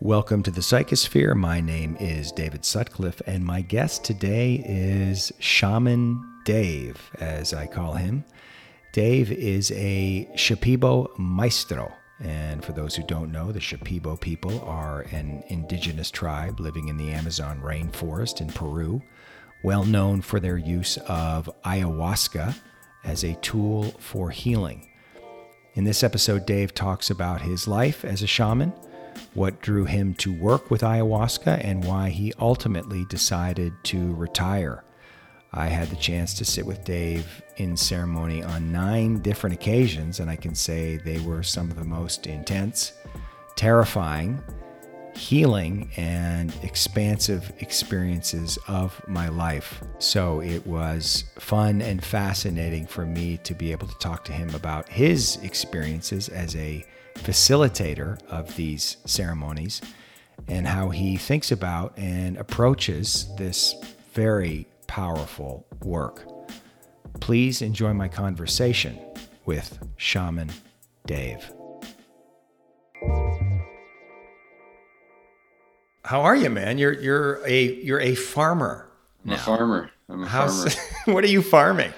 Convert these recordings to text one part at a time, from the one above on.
Welcome to the Psychosphere. My name is David Sutcliffe, and my guest today is Shaman Dave, as I call him. Dave is a Shipibo Maestro. And for those who don't know, the Shipibo people are an indigenous tribe living in the Amazon rainforest in Peru, well known for their use of ayahuasca as a tool for healing. In this episode, Dave talks about his life as a shaman what drew him to work with ayahuasca, and why he ultimately decided to retire. I had the chance to sit with Dave in ceremony on nine different occasions, and I can say they were some of the most intense, terrifying, healing, and expansive experiences of my life. So it was fun and fascinating for me to be able to talk to him about his experiences as a facilitator of these ceremonies and how he thinks about and approaches this very powerful work. Please enjoy my conversation with Shaman Dave. How are you, man? You're you're a you're a farmer. I'm now. a farmer. I'm a farmer. what are you farming?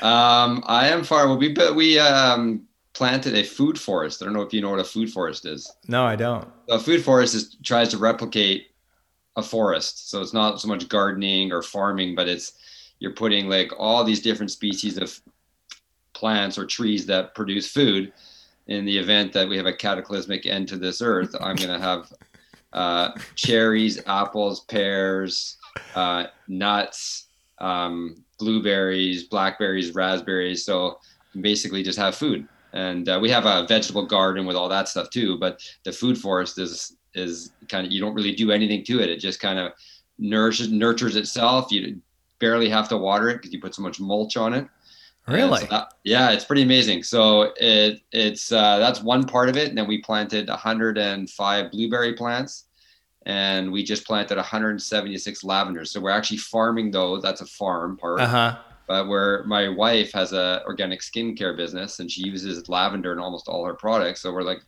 Um, I am farmer. We we um, planted a food forest. I don't know if you know what a food forest is. No, I don't. A food forest is tries to replicate a forest. So it's not so much gardening or farming, but it's you're putting like all these different species of plants or trees that produce food. In the event that we have a cataclysmic end to this earth, I'm going to have uh, cherries, apples, pears, uh, nuts, um, blueberries, blackberries, raspberries. So basically, just have food. And uh, we have a vegetable garden with all that stuff too but the food forest is is kind of you don't really do anything to it. It just kind of nourishes nurtures itself. You barely have to water it because you put so much mulch on it really so that, yeah it's pretty amazing so it it's uh, that's one part of it and then we planted 105 blueberry plants and we just planted 176 lavenders so we're actually farming those that's a farm part uh-huh but where my wife has a organic skincare business and she uses lavender in almost all her products. So we're like,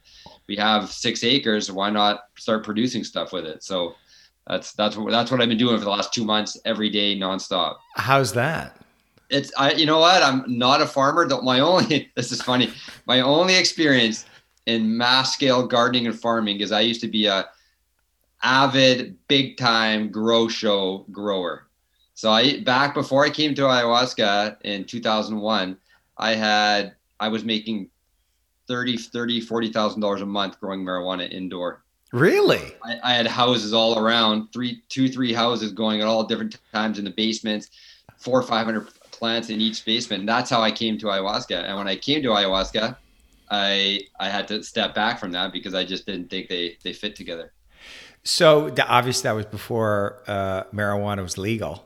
we have six acres. Why not start producing stuff with it? So that's that's what that's what I've been doing for the last two months, every day, nonstop. How's that? It's I. You know what? I'm not a farmer. My only this is funny. My only experience in mass scale gardening and farming is I used to be a avid, big time grow show grower. So I back before I came to ayahuasca in 2001, I had I was making 30 30 40,000 dollars a month growing marijuana indoor. Really? I, I, had houses all around, three two three houses going at all different times in the basements, four or 500 plants in each basement. And that's how I came to ayahuasca. And when I came to ayahuasca, I I had to step back from that because I just didn't think they they fit together. So obviously that was before uh, marijuana was legal.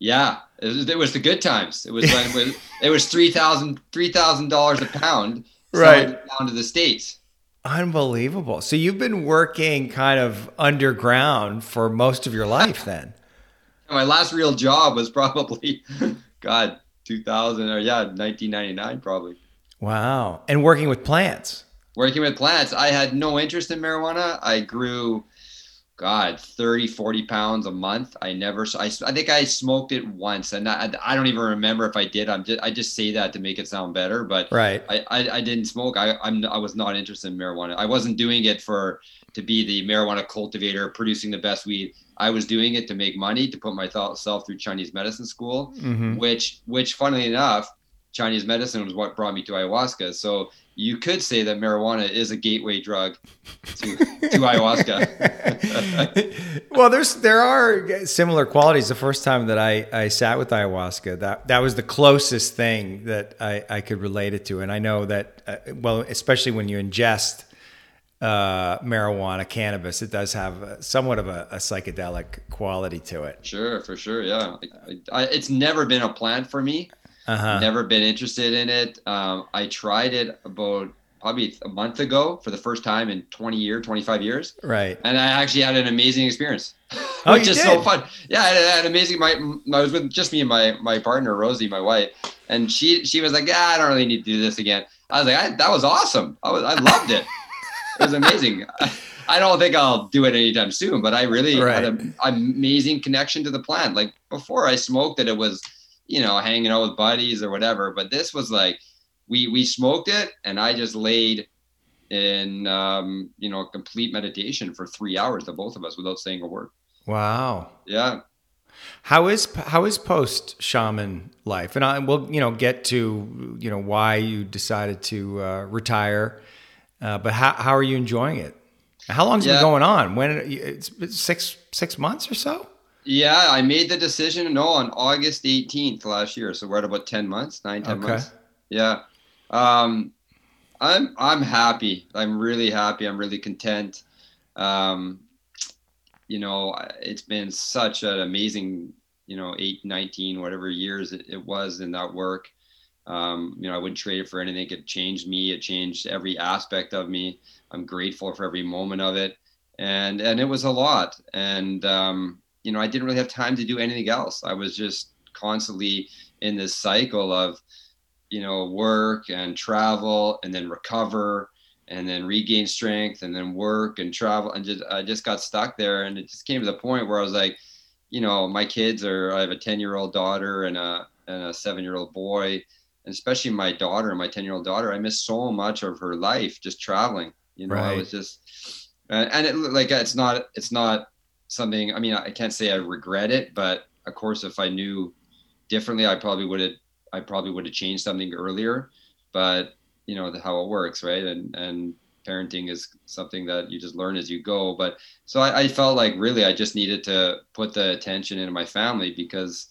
Yeah, it was, it was, the good times. It was when it was, it was three thousand three thousand dollars a pound, right down to the states. Unbelievable. So you've been working kind of underground for most of your life, then. My last real job was probably, God, two thousand or yeah, nineteen ninety nine probably. Wow, and working with plants. Working with plants, I had no interest in marijuana. I grew God, 30, 40 pounds a month. I never, I, I think I smoked it once and I, I don't even remember if I did. I'm just, I just say that to make it sound better, but right. I, I, I didn't smoke. I, I'm, I was not interested in marijuana. I wasn't doing it for, to be the marijuana cultivator, producing the best weed. I was doing it to make money, to put myself through Chinese medicine school, mm-hmm. which, which funnily enough, Chinese medicine was what brought me to ayahuasca. So you could say that marijuana is a gateway drug to, to ayahuasca. well, there's there are similar qualities. The first time that I, I sat with ayahuasca, that that was the closest thing that I, I could relate it to. And I know that, uh, well, especially when you ingest uh, marijuana, cannabis, it does have a, somewhat of a, a, psychedelic quality to it. Sure, for sure, yeah. I, I, it's never been a plant for me. Uh-huh. Never been interested in it. Um, I tried it about probably a month ago for the first time in 20 years, 25 years. Right. And I actually had an amazing experience. Oh, which you is so fun. Yeah, I had an amazing. My I was with just me and my my partner Rosie, my wife, and she she was like, "Yeah, I don't really need to do this again." I was like, I, "That was awesome. I was I loved it. it was amazing." I don't think I'll do it anytime soon, but I really Right. had an amazing connection to the plant. Like before, I smoked it. It was, you know, hanging out with buddies or whatever. But this was like, we we smoked it, and I just laid in, um, you know, complete meditation for three hours, the both of us, without saying a word. Wow. Yeah. How is how is post shaman life? And I will you know get to you know why you decided to uh, retire, uh, but how how are you enjoying it? How long's it been going on? When it's six six months or so? Yeah, I made the decision. No, on August 18th last year. So we're at about 10 months, nine, 10 Okay. months. Yeah. Um, I'm, I'm happy. I'm really happy. I'm really content. Um, you know, it's been such an amazing, you know, eight, 19, whatever years it, it was in that work. Um, you know, I wouldn't trade it for anything. It changed me. It changed every aspect of me. I'm grateful for every moment of it. And, and it was a lot. And, um, you know, I didn't really have time to do anything else. I was just constantly in this cycle of, you know, work and travel and then recover and then regain strength and then work and travel and just I just got stuck there and it just came to the point where I was like, you know, my kids are I have a 10-year-old daughter and a and a 7-year-old boy and especially my daughter, my 10-year-old daughter, I miss so much of her life just traveling. You know, I was just and and it like it's not it's not something i mean i can't say i regret it but of course if i knew differently i probably would have i probably would have changed something earlier. But you know how it works right? And and parenting is something that you just learn as you go. But so I, I felt like really i just needed to put the attention into my family because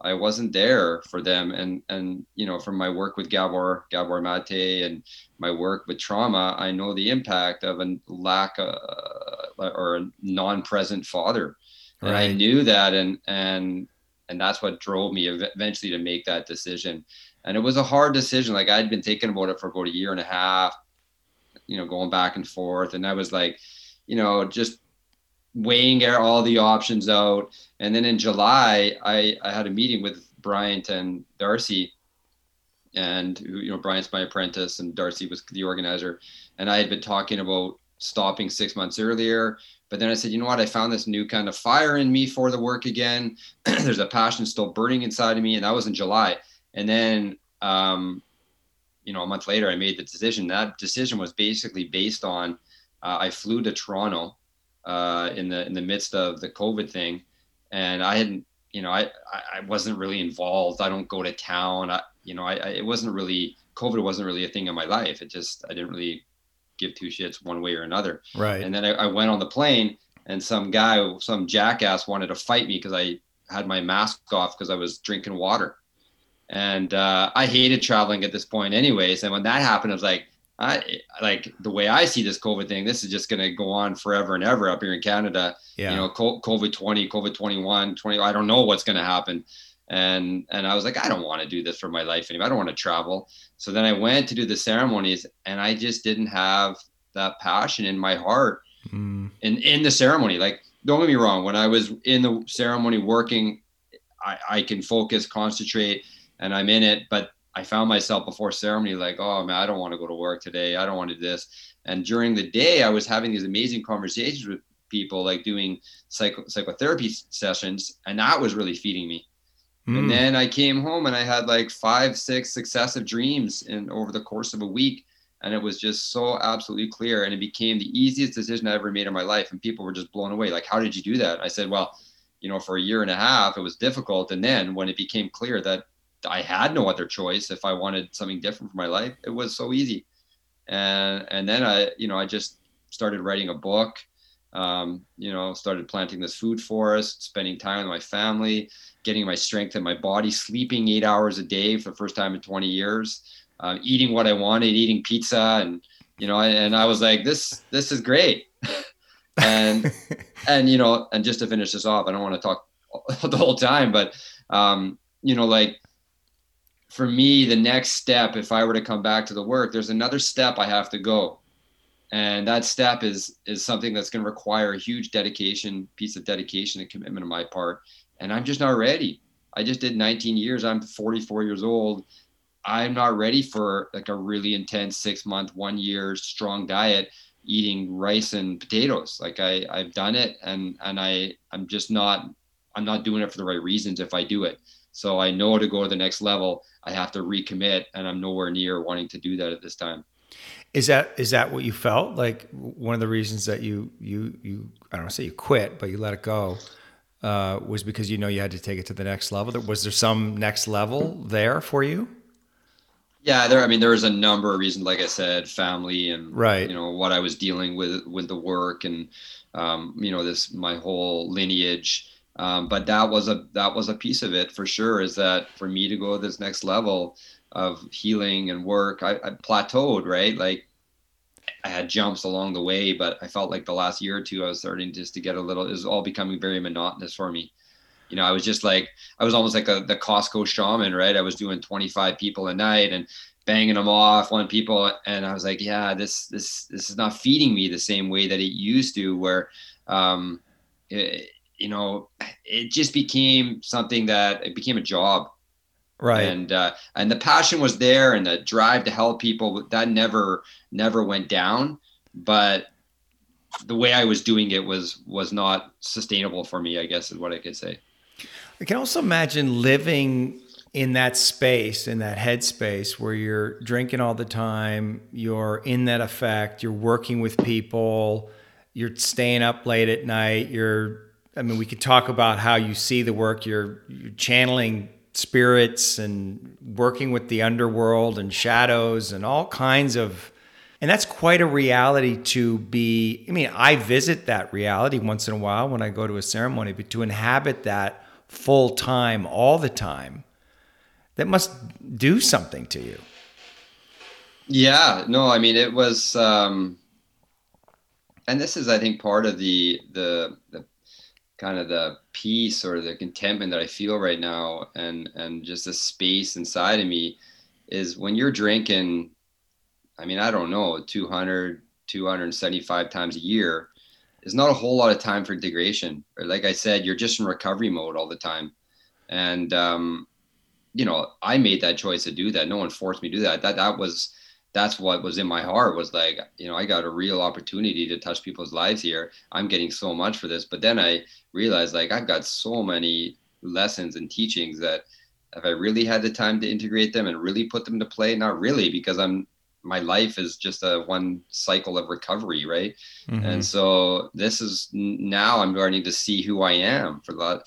i wasn't there for them. And and you know from my work with gabor gabor mate and my work with trauma i know the impact of a lack of or a non-present father. And i knew that and and and that's what drove me eventually to make that decision. And it was a hard decision. Like i'd been thinking about it for about a year and a half you know going back and forth. And i was like you know just weighing all the options out. And then in july i i had a meeting with bryant and darcy. And who you know bryant's my apprentice and darcy was the organizer. And i had been talking about stopping six months earlier. But then i said you know what? I found this new kind of fire in me for the work again. There's a passion still burning inside of me and that was in july. And then um, you know a month later i made the decision. That decision was basically based on uh, i flew to toronto uh, in the in the midst of the covid thing. And i hadn't you know i i wasn't really involved. I don't go to town. I you know i, I it wasn't really covid wasn't really a thing in my life. It just i didn't really give two shits one way or another Right. and then I, I went on the plane, and some guy, some jackass, wanted to fight me because I had my mask off because I was drinking water. And uh, I hated traveling at this point, anyways. And when that happened, I was like, I like the way I see this COVID thing. This is just going to go on forever and ever up here in Canada. yeah. You know, COVID twenty, COVID 21, 20. I don't know what's going to happen. And and I was like, I don't want to do this for my life anymore. I don't want to travel. So then I went to do the ceremonies, and I just didn't have that passion in my heart Mm, in in the ceremony. Like, don't get me wrong. When I was in the ceremony working, I, I can focus, concentrate, and I'm in it. But I found myself before ceremony, like, oh man, I don't want to go to work today. I don't want to do this. And during the day, I was having these amazing conversations with people, like doing psycho, psychotherapy sessions, and that was really feeding me. Mm, And then I came home and I had like five, six successive dreams in over the course of a week. And it was just so absolutely clear. And it became the easiest decision I ever made in my life. And people were just blown away. Like, how did you do that? I said, well, you know, for a year and a half, it was difficult. And then when it became clear that I had no other choice if I wanted something different for my life, it was so easy. And and then I, you know, I just started writing a book. Um, you know, started planting this food forest, spending time with my family, getting my strength in my body, sleeping eight hours a day for the first time in 20 years, uh, eating what I wanted, eating pizza, and you know, and I was like, this this is great. and and you know, and just to finish this off, I don't want to talk the whole time, but um, you know, like for me, the next step, if I were to come back to the work, there's another step I have to go. And that step is is something that's going to require a huge dedication, piece of dedication and commitment on my part. And I'm just not ready. I just did 19 years. I'm 44 years old. I'm not ready for like a really intense six month, one year strong diet eating rice and potatoes. Like I, I've done it and and I I'm just not I'm not doing it for the right reasons if I do it. So I know to go to the next level, I have to recommit and I'm nowhere near wanting to do that at this time. Is that is that what you felt? Like one of the reasons that you you you I don't want to say you quit, but you let it go uh, was because you know you had to take it to the next level. Was there some next level there for you? Yeah, there. I mean, there was a number of reasons. Like I said, family and right. You know what I was dealing with with the work and um, you know this my whole lineage. Um, but that was a that was a piece of it for sure. Is that for me to go to this next level of healing and work, I, I plateaued. Right, like I had jumps along the way, but I felt like the last year or two I was starting just to get a little. It was all becoming very monotonous for me you know, I was just like, I was almost like a, the Costco shaman, right? I was doing 25 people a night and banging them off one people. And I was like, yeah, this, this, this is not feeding me the same way that it used to where, um, it, you know, it just became something that it became a job. Right. And, uh, and the passion was there and the drive to help people that never, never went down. But the way I was doing it was, was not sustainable for me, I guess is what I could say. I can also imagine living in that space, in that headspace where you're drinking all the time, you're in that effect, you're working with people, you're staying up late at night, you're I mean, we could talk about how you see the work, you're, you're channeling spirits and working with the underworld and shadows and all kinds of and that's quite a reality to be i mean i visit that reality once in a while when i go to a ceremony but to inhabit that full time all the time, that must do something to you. Yeah, no, I mean it was um and this is I think part of the the the kind of the peace or the contentment that I feel right now and and just the space inside of me is when you're drinking I mean I don't know 200 275 times a year is not a whole lot of time for integration. Or like I said, you're just in recovery mode all the time. And um, you know, I made that choice to do that. No one forced me to do that. That that was that's what was in my heart was like, you know, I got a real opportunity to touch people's lives here. I'm getting so much for this. But then I realized like I've got so many lessons and teachings that if I really had the time to integrate them and really put them to play, not really, because I'm my life is just a one cycle of recovery right mm-hmm. and so this is now i'm starting to see who i am for that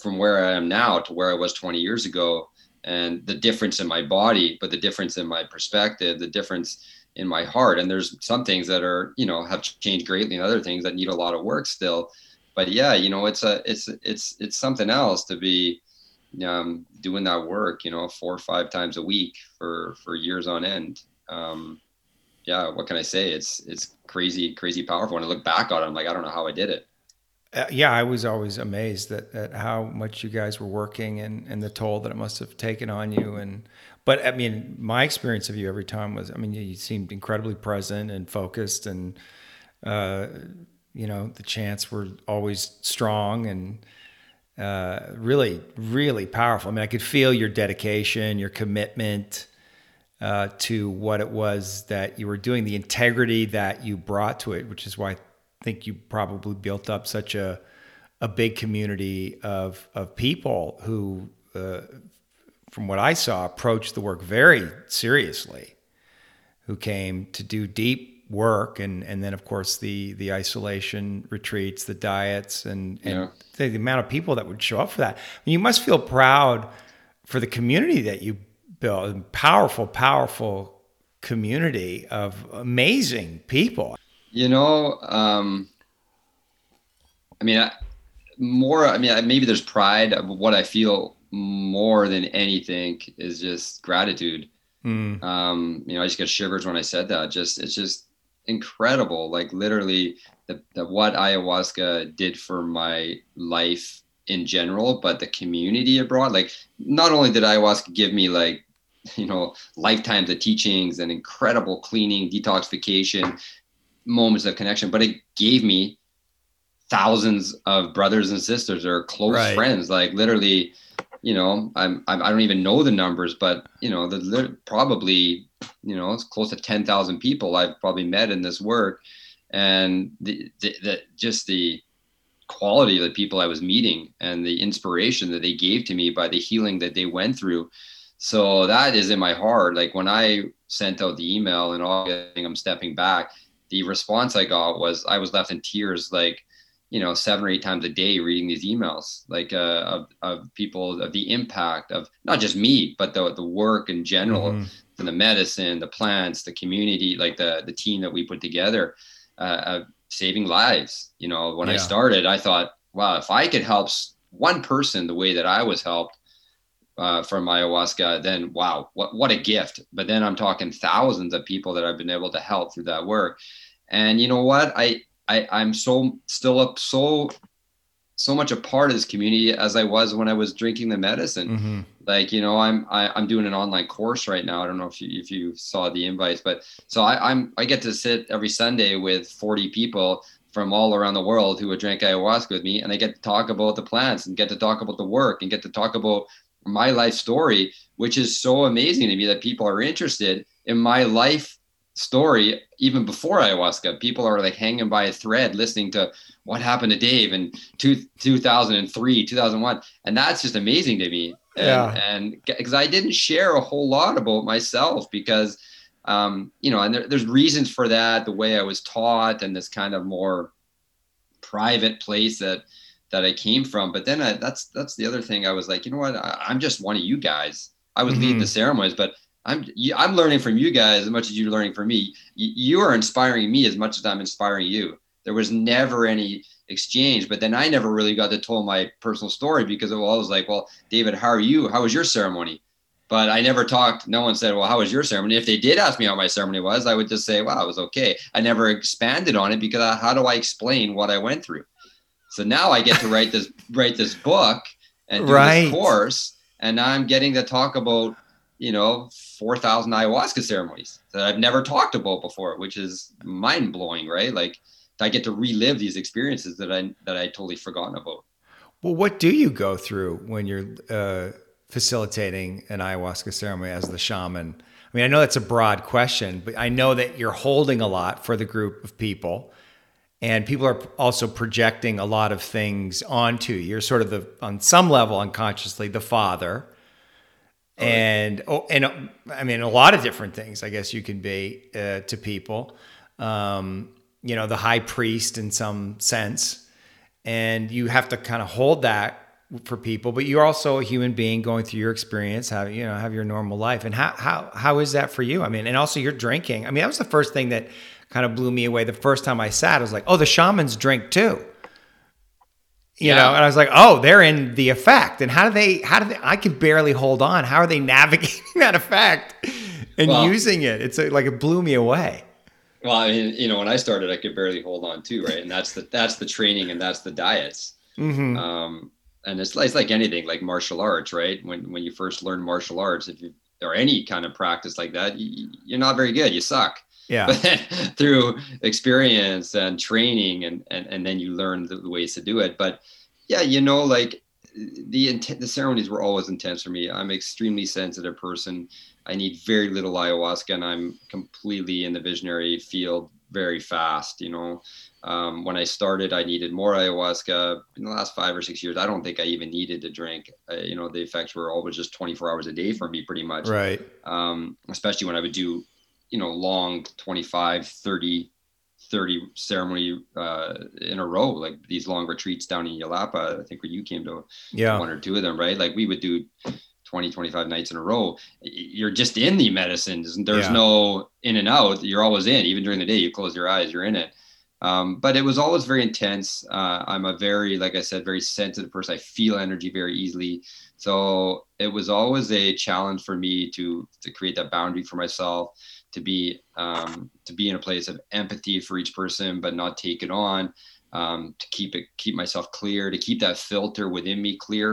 from where i am now to where i was 20 years ago and the difference in my body but the difference in my perspective the difference in my heart and there's some things that are you know have changed greatly and other things that need a lot of work still but yeah you know it's a it's it's it's something else to be um, doing that work you know four or five times a week for for years on end um, yeah, what can I say? It's it's crazy, crazy powerful. When I look back on it, I'm like, I don't know how I did it. Uh, yeah, I was always amazed at, at how much you guys were working and, and the toll that it must have taken on you. And but I mean, my experience of you every time was, I mean, you, seemed incredibly present and focused, and uh, you know, the chants were always strong and uh, really, really powerful. I mean, I could feel your dedication, your commitment uh, to what it was that you were doing, the integrity that you brought to it, which is why think you probably built up such a a big community of of people who, uh, from what I saw, approached the work very seriously, who came to do deep work, and and then of course the the isolation retreats, the diets, and and yeah. the, the amount of people that would show up for that. you must feel proud for the community that you built a powerful, powerful community of amazing people. You know, um, I mean, I, more, I mean, maybe there's pride. What I feel more than anything is just gratitude. Mm. Um, you know, I just get shivers when I said that. Just, it's just incredible. Like literally the, the what ayahuasca did for my life in general, but the community abroad. Like, not only did ayahuasca give me like you know lifetimes of teachings and incredible cleaning detoxification moments of connection but it gave me thousands of brothers and sisters or close right. friends. Like literally you know I'm, I'm i don't even know the numbers but you know the probably you know it's close to 10,000 people I've probably met in this work. And the, the, the just the quality of the people I was meeting and the inspiration that they gave to me by the healing that they went through. So that is in my heart. Like when I sent out the email and all I'm stepping back the response I got was I was left in tears like you know seven or eight times a day reading these emails like uh, of, of people of the impact of not just me but the, the work in general mm-hmm. and the medicine the plants the community like the the team that we put together uh, of saving lives you know when yeah. i started i thought wow if i could help one person the way that i was helped uh, from ayahuasca then wow what, what a gift but then i'm talking thousands of people that i've been able to help through that work and you know what i I, I'm so still up so so much a part of this community as I was when I was drinking the medicine. Mm-hmm. Like, you know, I'm I, am i am doing an online course right now. I don't know if you if you saw the invites, but so I, I'm I get to sit every Sunday with 40 people from all around the world who would drink ayahuasca with me, and I get to talk about the plants and get to talk about the work and get to talk about my life story, which is so amazing to me that people are interested in my life story even before ayahuasca people are like hanging by a thread listening to what happened to dave in two, 2003 2001 and that's just amazing to me and, yeah. and because i didn't share a whole lot about myself because um, you know and there, there's reasons for that the way i was taught and this kind of more private place that that i came from but then I, that's that's the other thing i was like you know what I, am just one of you guys i was mm-hmm. leading the ceremonies but I'm I'm learning from you guys as much as you're learning from me. You are inspiring me as much as I'm inspiring you. There was never any exchange, but then I never really got to tell my personal story because it was like, well, David, how are you? How was your ceremony? But I never talked. No one said, well, how was your ceremony? If they did ask me how my ceremony was, I would just say, wow, it was okay. I never expanded on it because I, how do I explain what I went through? So now I get to write this write this book and do right. this course, and now I'm getting to talk about you know, 4,000 ayahuasca ceremonies that I've never talked about before, which is mind blowing, right? Like I get to relive these experiences that I, that I totally forgotten about. Well, what do you go through when you're uh, facilitating an ayahuasca ceremony as the shaman? I mean, I know that's a broad question, but I know that you're holding a lot for the group of people and people are also projecting a lot of things onto you. You're sort of the, on some level, unconsciously, the father and oh, and I mean a lot of different things. I guess you can be uh, to people, um, you know, the high priest in some sense, and you have to kind of hold that for people. But you're also a human being going through your experience, have you know, have your normal life. And how how how is that for you? I mean, and also you're drinking. I mean, that was the first thing that kind of blew me away. The first time I sat, I was like, oh, the shamans drink too. You yeah. know and i was like oh they're in the effect. And how do they how do they i can barely hold on. How are they navigating that effect and well, using it? It's a, like it blew me away. Well i mean you know when i started i could barely hold on too right? And that's the that's the training and that's the diets. Mm-hmm. um and it's, it's like anything like martial arts right? When when you first learn martial arts if you or any kind of practice like that you, you're not very good. You suck yeah. But then through experience and training and, and, and then you learn the, the ways to do it. But yeah, you know, like the intent, the ceremonies were always intense for me. I'm an extremely sensitive person. I need very little ayahuasca and I'm completely in the visionary field very fast. You know, um, when I started, I needed more ayahuasca. In the last five or six years, I don't think I even needed to drink. Uh, you know, the effects were always just 24 hours a day for me, pretty much. Right. Um, especially when I would do you know long 25 30 30 ceremony uh, in a row like these long retreats down in Yelapa. I think where you came to yeah. one or two of them right? Like we would do 20 25 nights in a row. You're just in the medicines there's yeah. no in and out. You're always in. Even during the day you close your eyes you're in it. Um, but it was always very intense. Uh, i'm a very like i said very sensitive person. I feel energy very easily. So it was always a challenge for me to to create that boundary for myself to be um, to be in a place of empathy for each person, but not take it on. Um, to keep it keep myself clear, to keep that filter within me clear,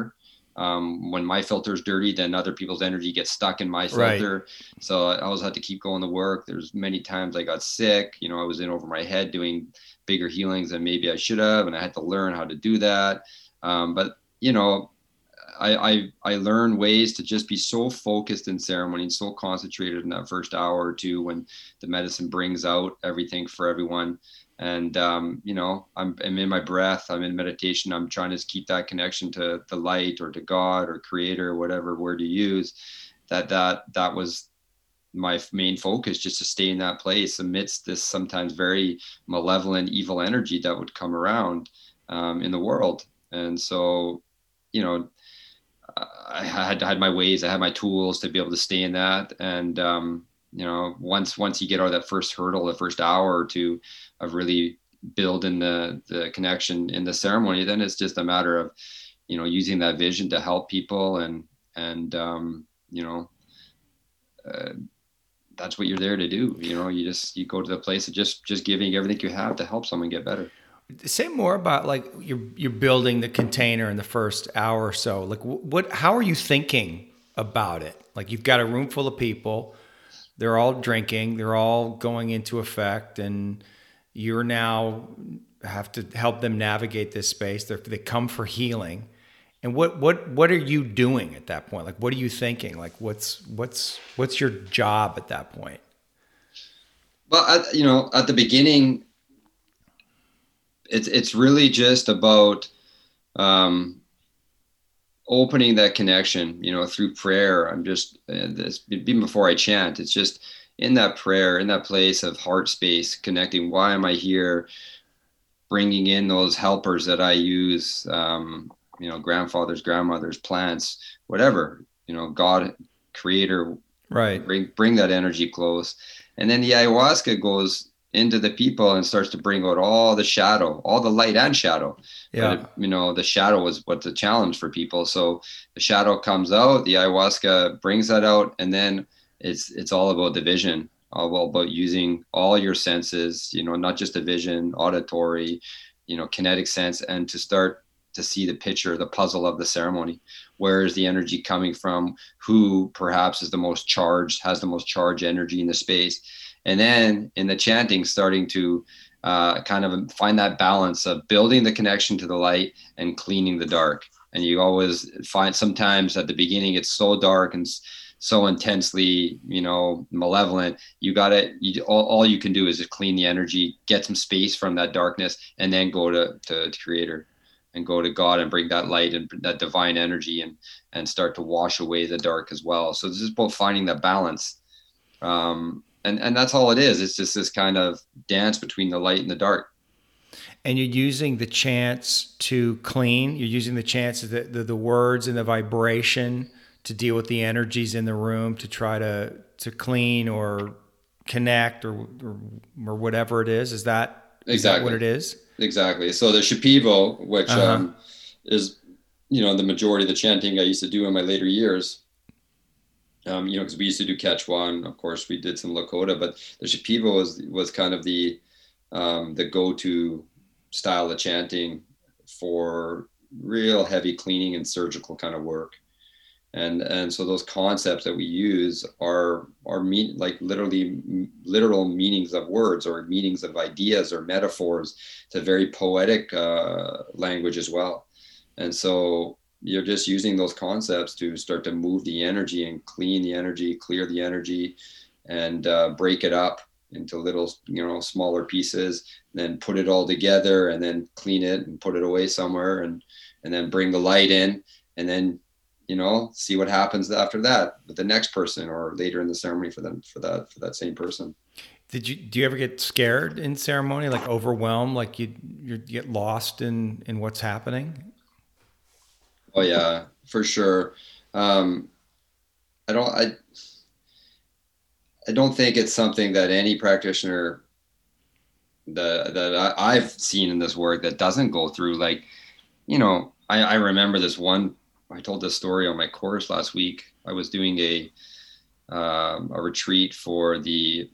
Um, when my filter is dirty, then other people's energy gets stuck in my filter. Right. So I always had to keep going to work. There's many times I got sick. You know, I was in over my head doing bigger healings than maybe I should have, and I had to learn how to do that. Um, but you know, I, I I learned ways to just be so focused in ceremony and so concentrated in that first hour or two when the medicine brings out everything for everyone. And um, you know, I'm, I'm in my breath. I'm in meditation. I'm trying to keep that connection to the light or to God or Creator, or whatever word you use. That that that was my main focus, just to stay in that place amidst this sometimes very malevolent, evil energy that would come around um, in the world. And so, you know, I had had my ways, I had my tools to be able to stay in that. And um, you know, once once you get of that first hurdle, the first hour or two of really building the the connection in the ceremony, then it's just a matter of, you know, using that vision to help people and and um, you know, uh, that's what you're there to do. You know, you just you go to the place of just just giving everything you have to help someone get better. Say more about like you're you're building the container in the first hour or so. Like what? How are you thinking about it? Like you've got a room full of people, they're all drinking, they're all going into effect, and you're now have to help them navigate this space. They're, they come for healing, and what what what are you doing at that point? Like what are you thinking? Like what's what's what's your job at that point? Well, you know, at the beginning, it's it's really just about um, opening that connection. You know, through prayer. I'm just uh, this even before I chant. It's just in that prayer, in that place of heart space, connecting. Why am I here? Bringing in those helpers that I use. Um, you know, grandfathers, grandmothers, plants, whatever. You know, God, Creator. Right. Bring bring that energy close, and then the ayahuasca goes into the people and starts to bring out all the shadow, all the light and shadow. Yeah. But, you know, the shadow was what's the challenge for people. So the shadow comes out, the ayahuasca brings that out, and then it's it's all about the vision, all about using all your senses, you know, not just the vision, auditory, you know, kinetic sense, and to start to see the picture, the puzzle of the ceremony. Where is the energy coming from? Who perhaps is the most charged, has the most charged energy in the space? And then in the chanting starting to uh, kind of find that balance of building the connection to the light and cleaning the dark. And you always find sometimes at the beginning it's so dark and so intensely you know malevolent. You got to you, all, all you can do is just clean the energy get some space from that darkness and then go to, to, to creator and go to god and bring that light and that divine energy and and start to wash away the dark as well. So this is about finding that balance um, and and that's all it is. It's just this kind of dance between the light and the dark. And you're using the chants to clean. You're using the chants the, the, the words and the vibration to deal with the energies in the room to try to to clean or connect or or, or whatever it is. Is that exactly is that what it is? Exactly. So the Shipibo which uh-huh. um, is you know the majority of the chanting i used to do in my later years um, you know, because we used to do Quechua, and of course we did some Lakota, but the Shipibo was was kind of the um, the go-to style of chanting for real heavy cleaning and surgical kind of work. And and so those concepts that we use are are mean like literally literal meanings of words or meanings of ideas or metaphors. It's a very poetic uh, language as well. And so you're just using those concepts to start to move the energy and clean the energy, clear the energy, and uh, break it up into little, you know, smaller pieces. then put it all together, and then clean it and put it away somewhere, and and then bring the light in, and then you know see what happens after that with the next person or later in the ceremony for them for that for that same person. Did you do you ever get scared in ceremony, like overwhelmed, like you you get lost in in what's happening? Oh yeah, for sure. Um, I don't. I. I don't think it's something that any practitioner that that I, have seen in this work that doesn't go through. Like, you know, I, I remember this one. I told this story on my course last week. I was doing a um, a retreat for the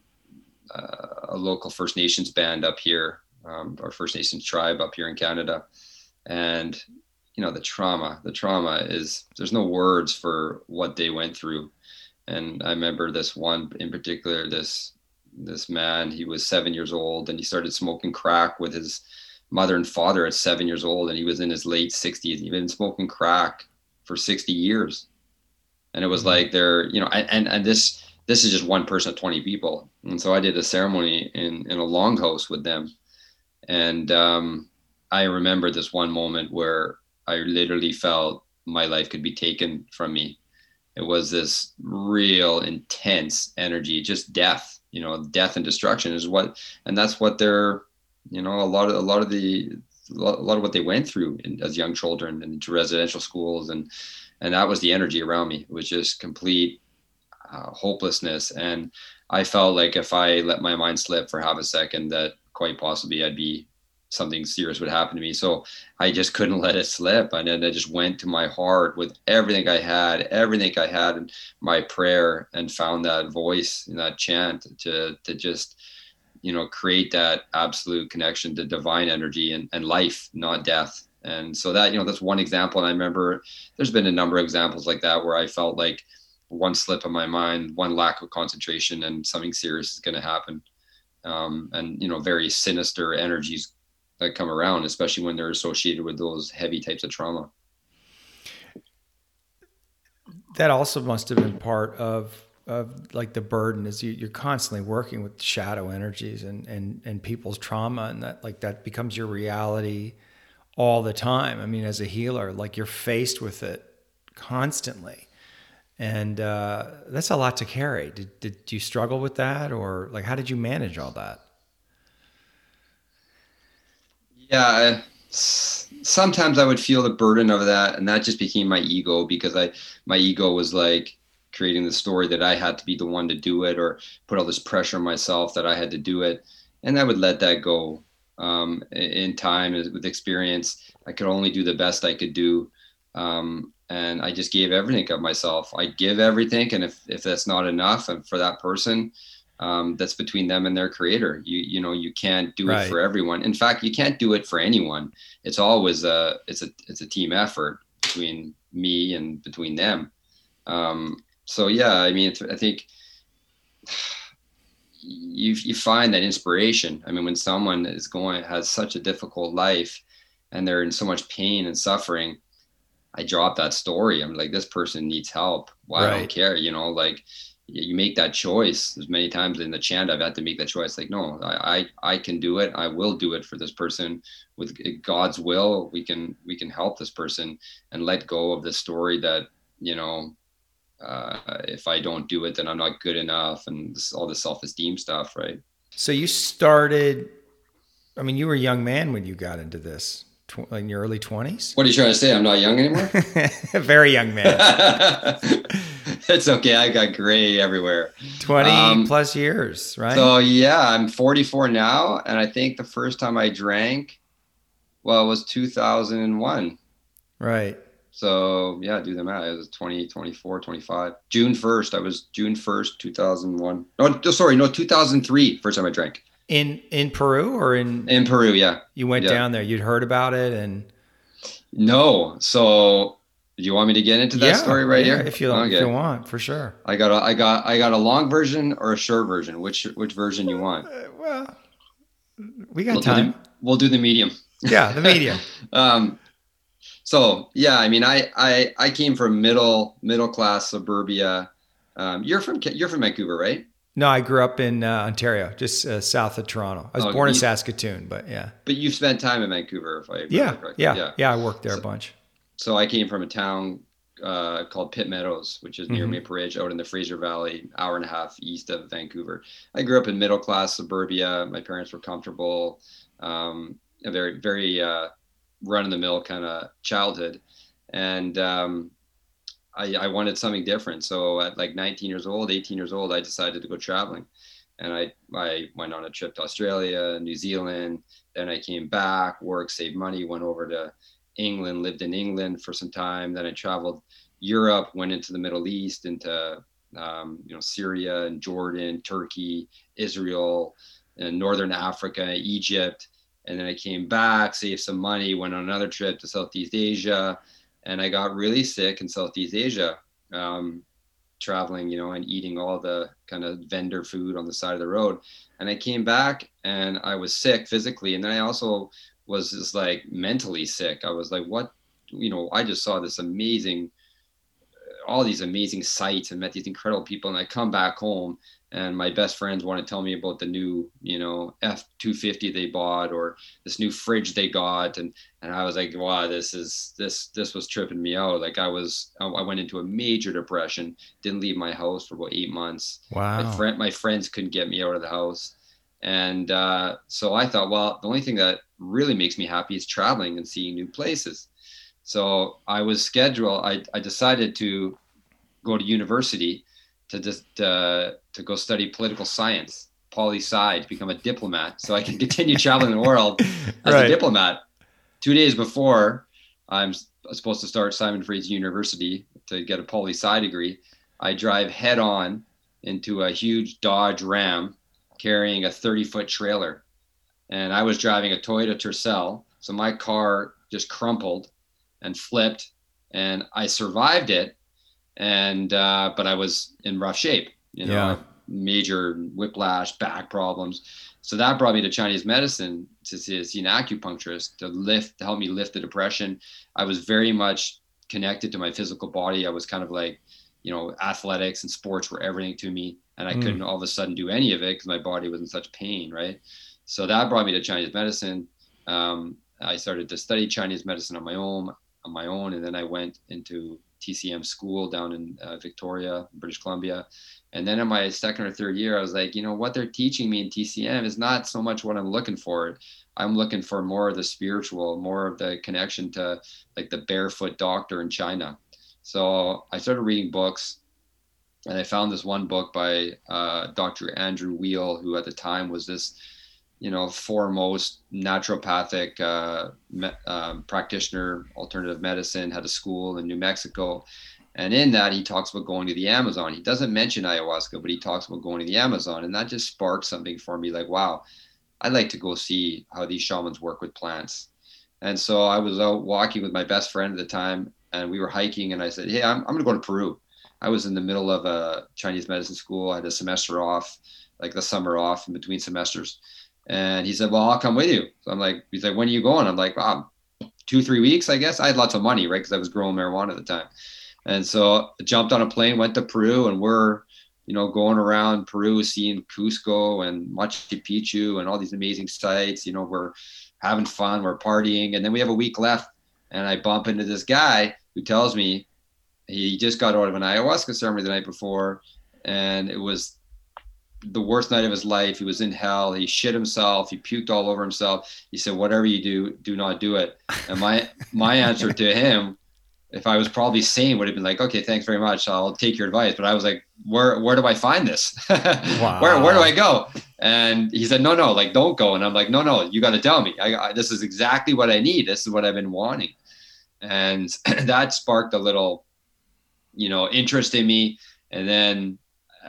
uh, a local First Nations band up here, um, our First Nations tribe up here in Canada, and you know the trauma the trauma is there's no words for what they went through. And i remember this one in particular this this man he was seven years old and he started smoking crack with his mother and father at seven years old. And he was in his late 60s he'd been smoking crack for 60 years. And it was mm-hmm. like they're you know and and this this is just one person of 20 people. And so i did a ceremony in in a longhouse with them. And um, i remember this one moment where i literally felt my life could be taken from me. It was this real intense energy just death you know death and destruction is what and that's what they're you know a lot of a lot of the a lot of what they went through in, as young children into residential schools and and that was the energy around me it was just complete uh, hopelessness. And i felt like if i let my mind slip for half a second that quite possibly i'd be something serious would happen to me. So i just couldn't let it slip. And then i just went to my heart with everything i had everything i had in my prayer and found that voice and that chant to to just you know create that absolute connection to divine energy and, and life not death. And so that you know that's one example. And i remember there's been a number of examples like that where i felt like one slip of my mind one lack of concentration and something serious is going to happen. Um, and you know very sinister energies that come around especially when they're associated with those heavy types of trauma that also must have been part of of like the burden is you, you're constantly working with shadow energies and, and, and people's trauma and that like that becomes your reality all the time. I mean, as a healer, like you're faced with it constantly. And uh, that's a lot to carry. Did, did you struggle with that or like, how did you manage all that? Yeah, sometimes I would feel the burden of that, and that just became my ego because I my ego was like, creating the story that I had to be the one to do it or put all this pressure on myself that I had to do it. And I would let that go um, in time with experience. I could only do the best I could do. Um, and I just gave everything of myself. I give everything. And if, if that's not enough and for that person, um, that's between them and their creator. You, you know, you can't do right. it for everyone. In fact, you can't do it for anyone. It's always a, it's a, it's a team effort between me and between them. Um, so yeah, I mean, I think you you find that inspiration. I mean, when someone is going has such a difficult life, and they're in so much pain and suffering, I drop that story. I'm like, this person needs help. Well, right. I don't care. You know, like you make that choice. There's many times in the chant I've had to make that choice. Like, no, I, I, I can do it. I will do it for this person. With God's will, we can we can help this person and let go of the story that you know uh, if I don't do it, then I'm not good enough, and this, all the self-esteem stuff, right? So you started. I mean, you were a young man when you got into this, tw- in your early twenties. What are you trying to say? I'm not young anymore. Very young man. it's okay. I got gray everywhere. Twenty um, plus years, right? So yeah, I'm 44 now, and I think the first time I drank, well, it was 2001. Right. So yeah, do the math. It was 20, 24, 25. June 1st. I was June 1st, 2001. No, sorry, no, 2003. First time I drank. In in Peru or in in Peru, yeah. You went yeah. down there. You'd heard about it and No. So do you want me to get into that yeah, story right yeah, here? If you, okay. if you want, for sure. I got a I got I got a long version or a short version. Which which version you want? Uh, well, we got we'll time. Do the, we'll do the medium. Yeah, the medium. um so yeah, I mean, I I I came from middle middle class suburbia. Um, you're from you're from Vancouver, right? No, I grew up in uh, Ontario, just uh, south of Toronto. I was oh, born you, in Saskatoon, but yeah. But you've spent time in Vancouver, if I yeah, yeah, yeah, yeah. I worked there so, a bunch. So I came from a town uh, called Pitt Meadows, which is near mm-hmm. Maple Ridge, out in the Fraser Valley, hour and a half east of Vancouver. I grew up in middle class suburbia. My parents were comfortable. Um, a very very uh, run of the mill kind of childhood. And um, I, I, wanted something different. So at like 19 years old, 18 years old, I decided to go traveling. And I, I went on a trip to Australia, New Zealand. Then I came back, worked, saved money, went over to England, lived in England for some time. Then I traveled Europe, went into the Middle East, into um, you know Syria and Jordan, Turkey, Israel, and Northern Africa, Egypt And then I came back, saved some money, went on another trip to Southeast Asia, and I got really sick in Southeast Asia, um, traveling, you know, and eating all the kind of vendor food on the side of the road. And I came back and I was sick physically, and then I also was just like mentally sick. I was like, what, you know, I just saw this amazing all these amazing sights and met these incredible people. And I come back home and my best friends want to tell me about the new, you know, F250 they bought or this new fridge they got. And, and I was like, wow, this is, this, this was tripping me out. Like I was, I went into a major depression, didn't leave my house for about eight months. Wow. My friend, my friends couldn't get me out of the house. And uh, so I thought, well, the only thing that really makes me happy is traveling and seeing new places. So I was scheduled. I, I decided to go to university to just uh, to go study political science, poli sci, to become a diplomat, so I can continue traveling the world as right. a diplomat. Two days before I'm supposed to start Simon Fraser University to get a poli sci degree, I drive head on into a huge Dodge Ram carrying a 30 foot trailer, and I was driving a Toyota Tercel, so my car just crumpled and flipped, and I survived it and uh, but I was in rough shape. You know, yeah. major whiplash, back problems. So that brought me to Chinese medicine to see, see an acupuncturist to lift, to help me lift the depression. I was very much connected to my physical body. I was kind of like, you know, athletics and sports were everything to me, and I mm. couldn't all of a sudden do any of it because my body was in such pain, right? So that brought me to Chinese medicine. Um, I started to study Chinese medicine on my own, on my own, and then I went into TCM school down in uh, Victoria, British Columbia. And then in my second or third year, I was like, you know, what they're teaching me in TCM is not so much what I'm looking for. I'm looking for more of the spiritual, more of the connection to like the barefoot doctor in China. So I started reading books and I found this one book by uh, Dr. Andrew Weil, who at the time was this you know, foremost naturopathic uh, me, um, practitioner, alternative medicine, had a school in New Mexico. And in that, he talks about going to the Amazon. He doesn't mention ayahuasca, but he talks about going to the Amazon. And that just sparked something for me like, wow, I'd like to go see how these shamans work with plants. And so I was out walking with my best friend at the time, and we were hiking. And I said, Hey, I'm, I'm going to go to Peru. I was in the middle of a Chinese medicine school. I had a semester off, like the summer off in between semesters. And he said, Well, I'll come with you. So I'm like, He's like, When are you going? I'm like, wow, two, three weeks, I guess. I had lots of money, right? Because I was growing marijuana at the time. And so I jumped on a plane, went to Peru, and we're, you know, going around Peru, seeing Cusco and Machu Picchu and all these amazing sites. You know, we're having fun, we're partying. And then we have a week left. And I bump into this guy who tells me he just got out of an ayahuasca ceremony the night before. And it was the worst night of his life. He was in hell. He shit himself. He puked all over himself. He said, "Whatever you do, do not do it." And my my answer to him, if I was probably sane, would have been like, "Okay, thanks very much. I'll take your advice." But I was like, "Where where do I find this? wow. where where do I go?" And he said, "No, no, like don't go." And I'm like, "No, no, you got to tell me. I, I, this is exactly what I need. This is what I've been wanting." And that sparked a little, you know, interest in me. And then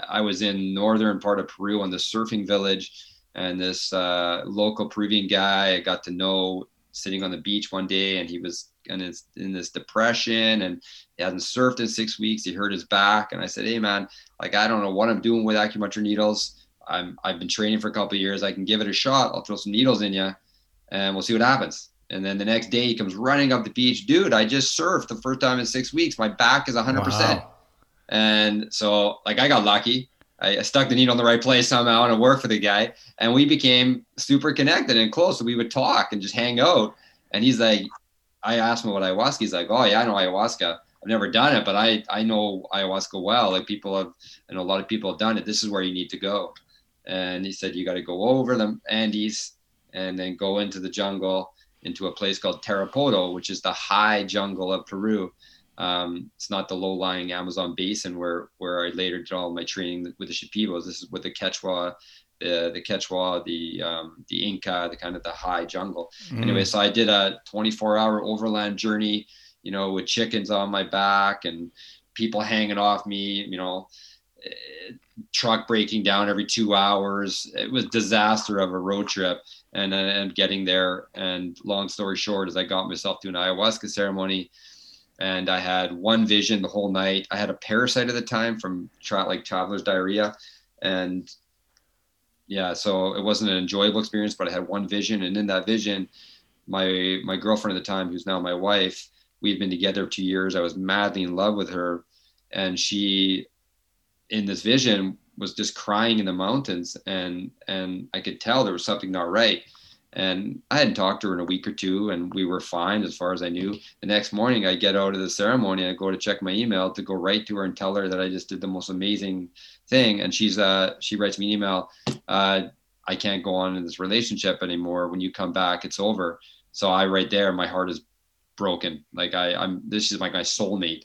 I was in northern part of Peru on the surfing village, and this uh, local Peruvian guy I got to know sitting on the beach one day, and he was in, his, in this depression, and he hadn't surfed in six weeks. He hurt his back, and I said, "Hey, man, like I don't know what I'm doing with acupuncture needles. I'm I've been training for a couple years. I can give it a shot. I'll throw some needles in you, and we'll see what happens." And then the next day he comes running up the beach, dude. I just surfed the first time in six weeks. My back is 100. Wow. percent and so, like, I got lucky. I, stuck the needle in the right place somehow and it worked for the guy. And we became super connected and close. So we would talk and just hang out. And he's like, I asked him what ayahuasca. He's like, oh, yeah, I know ayahuasca. I've never done it, but I, I know ayahuasca well. Like people have, and a lot of people have done it. This is where you need to go. And he said, you got to go over the Andes and then go into the jungle into a place called Tarapoto, which is the high jungle of Peru. Um, it's not the low-lying Amazon basin where where I later did all my training with the Shipibos. This is with the Quechua, the the Quechua, the um, the Inca, the kind of the high jungle. Mm. Anyway, so I did a 24-hour overland journey, you know, with chickens on my back and people hanging off me, you know, truck breaking down every two hours. It was disaster of a road trip, and and getting there. And long story short, is I got myself to an ayahuasca ceremony, and I had one vision the whole night. I had a parasite at the time from tra- like traveler's diarrhea, and yeah, so it wasn't an enjoyable experience. But I had one vision, and in that vision, my my girlfriend at the time, who's now my wife, we had been together two years. I was madly in love with her, and she in this vision was just crying in the mountains and and I could tell there was something not right. And I hadn't talked to her in a week or two, and we were fine as far as I knew. The next morning, I get out of the ceremony, I go to check my email to go right to her and tell her that I just did the most amazing thing. And she's uh, she writes me an email, uh, I can't go on in this relationship anymore. When you come back, it's over. So I right there, my heart is broken. Like I, I'm this is like my soulmate,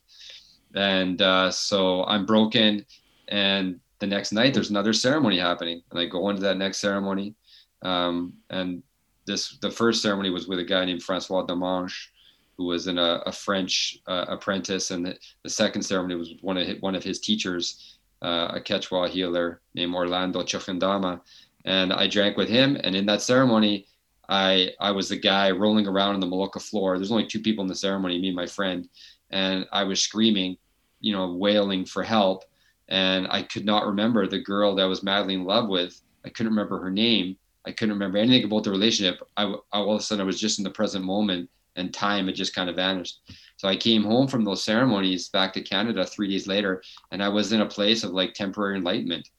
and uh, so I'm broken and the next night there's another ceremony happening and i go into that next ceremony um, and this the first ceremony was with a guy named francois demange who was a, a french uh, apprentice. And the, the, second ceremony was one of his, one of his teachers uh, a quechua healer named orlando chochendama and i drank with him. And in that ceremony i i was the guy rolling around on the maloka floor. There's only two people in the ceremony me and my friend. And i was screaming you know wailing for help. And I could not remember the girl that I was madly in love with. I couldn't remember her name. I couldn't remember anything about the relationship. I, I all of a sudden I was just in the present moment, and time had just kind of vanished. So I came home from those ceremonies back to Canada three days later, and I was in a place of like temporary enlightenment.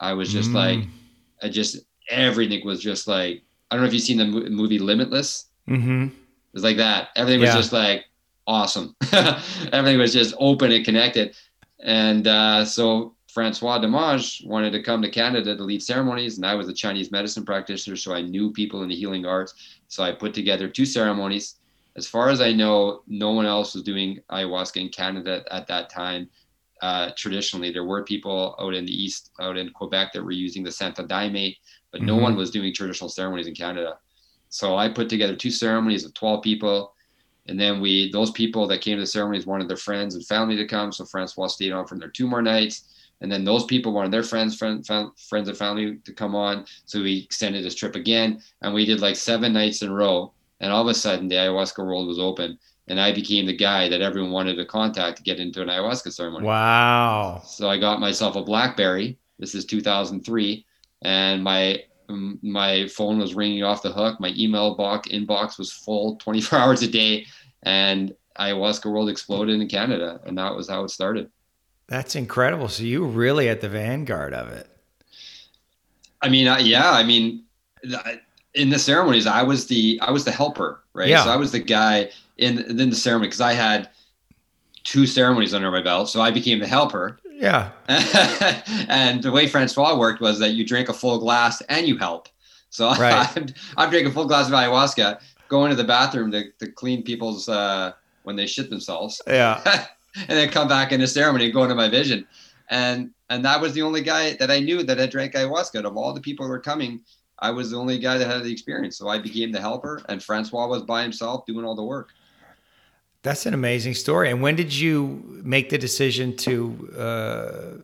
I was just mm. like, I just everything was just like I don't know if you've seen the movie Limitless. Mm-hmm. It was like that. Everything was just like awesome. everything was just open and connected. And uh, so Francois Demange wanted to come to Canada to lead ceremonies, and I was a Chinese medicine practitioner, so I knew people in the healing arts. So I put together two ceremonies. As far as I know, no one else was doing ayahuasca in Canada at that time. Uh, traditionally, there were people out in the east, out in Quebec, that were using the Santo Daime, but mm-hmm. no one was doing traditional ceremonies in Canada. So I put together two ceremonies of 12 people and then we, those people that came to the ceremonies wanted their friends and family to come. So Francois stayed on for their two more nights. And then those people wanted their friends, friend, friends and family to come on. So we extended this trip again. And we did like seven nights in a row. And all of a sudden, the ayahuasca world was open. And I became the guy that everyone wanted to contact to get into an ayahuasca ceremony. Wow. So I got myself a Blackberry. This is 2003. And my my phone was ringing off the hook. My email box inbox was full 24 hours a day, and ayahuasca world exploded in Canada, and that was how it started. That's incredible. So you were really at the vanguard of it. I mean, yeah. I mean, in the ceremonies, I was the I was the helper, right? Yeah. So I was the guy in in the ceremony because I had two ceremonies under my belt, so I became the helper. Yeah. and the way Francois worked was that you drink a full glass and you help. So right. I'm, I'm drinking a full glass of ayahuasca, going to the bathroom to, to clean people's uh, when they shit themselves. Yeah. and then come back in a ceremony and go into my vision. And and that was the only guy that I knew that had drank ayahuasca. Of all the people who were coming, I was the only guy that had the experience. So I became the helper, and Francois was by himself doing all the work. That's an amazing story. And when did you make the decision to uh,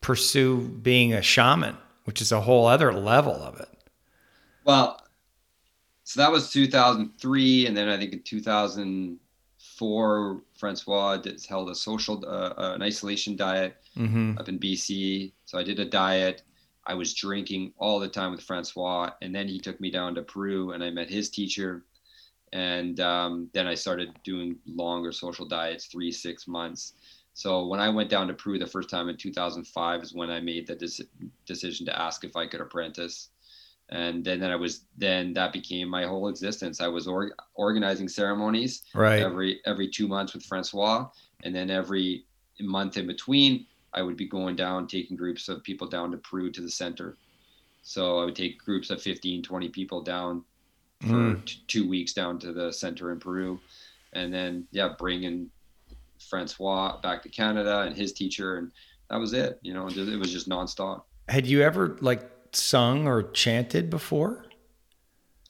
pursue being a shaman, which is a whole other level of it? Well, so that was 2003, and then I think in 2004, Francois did, held a social, uh, an isolation diet mm-hmm. up in BC. So I did a diet. I was drinking all the time with Francois, and then he took me down to Peru, and I met his teacher and um, then I started doing longer social diets, three six months. So when I went down to Peru the first time in 2005 is when I made the decision to ask if I could apprentice, and then, then I was then that became my whole existence. I was or- organizing ceremonies right. every every two months with Francois, and then every month in between I would be going down taking groups of people down to Peru to the center. So I would take groups of 15, 20 people down for mm. t- two weeks down to the center in Peru, and then yeah, bringing Francois back to Canada and his teacher, and that was it. You know, it was just nonstop. Had you ever like sung or chanted before?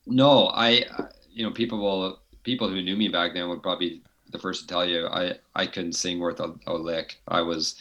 No, I, you know, people will people who knew me back then would probably be the first to tell you I I couldn't sing worth a, a lick. I was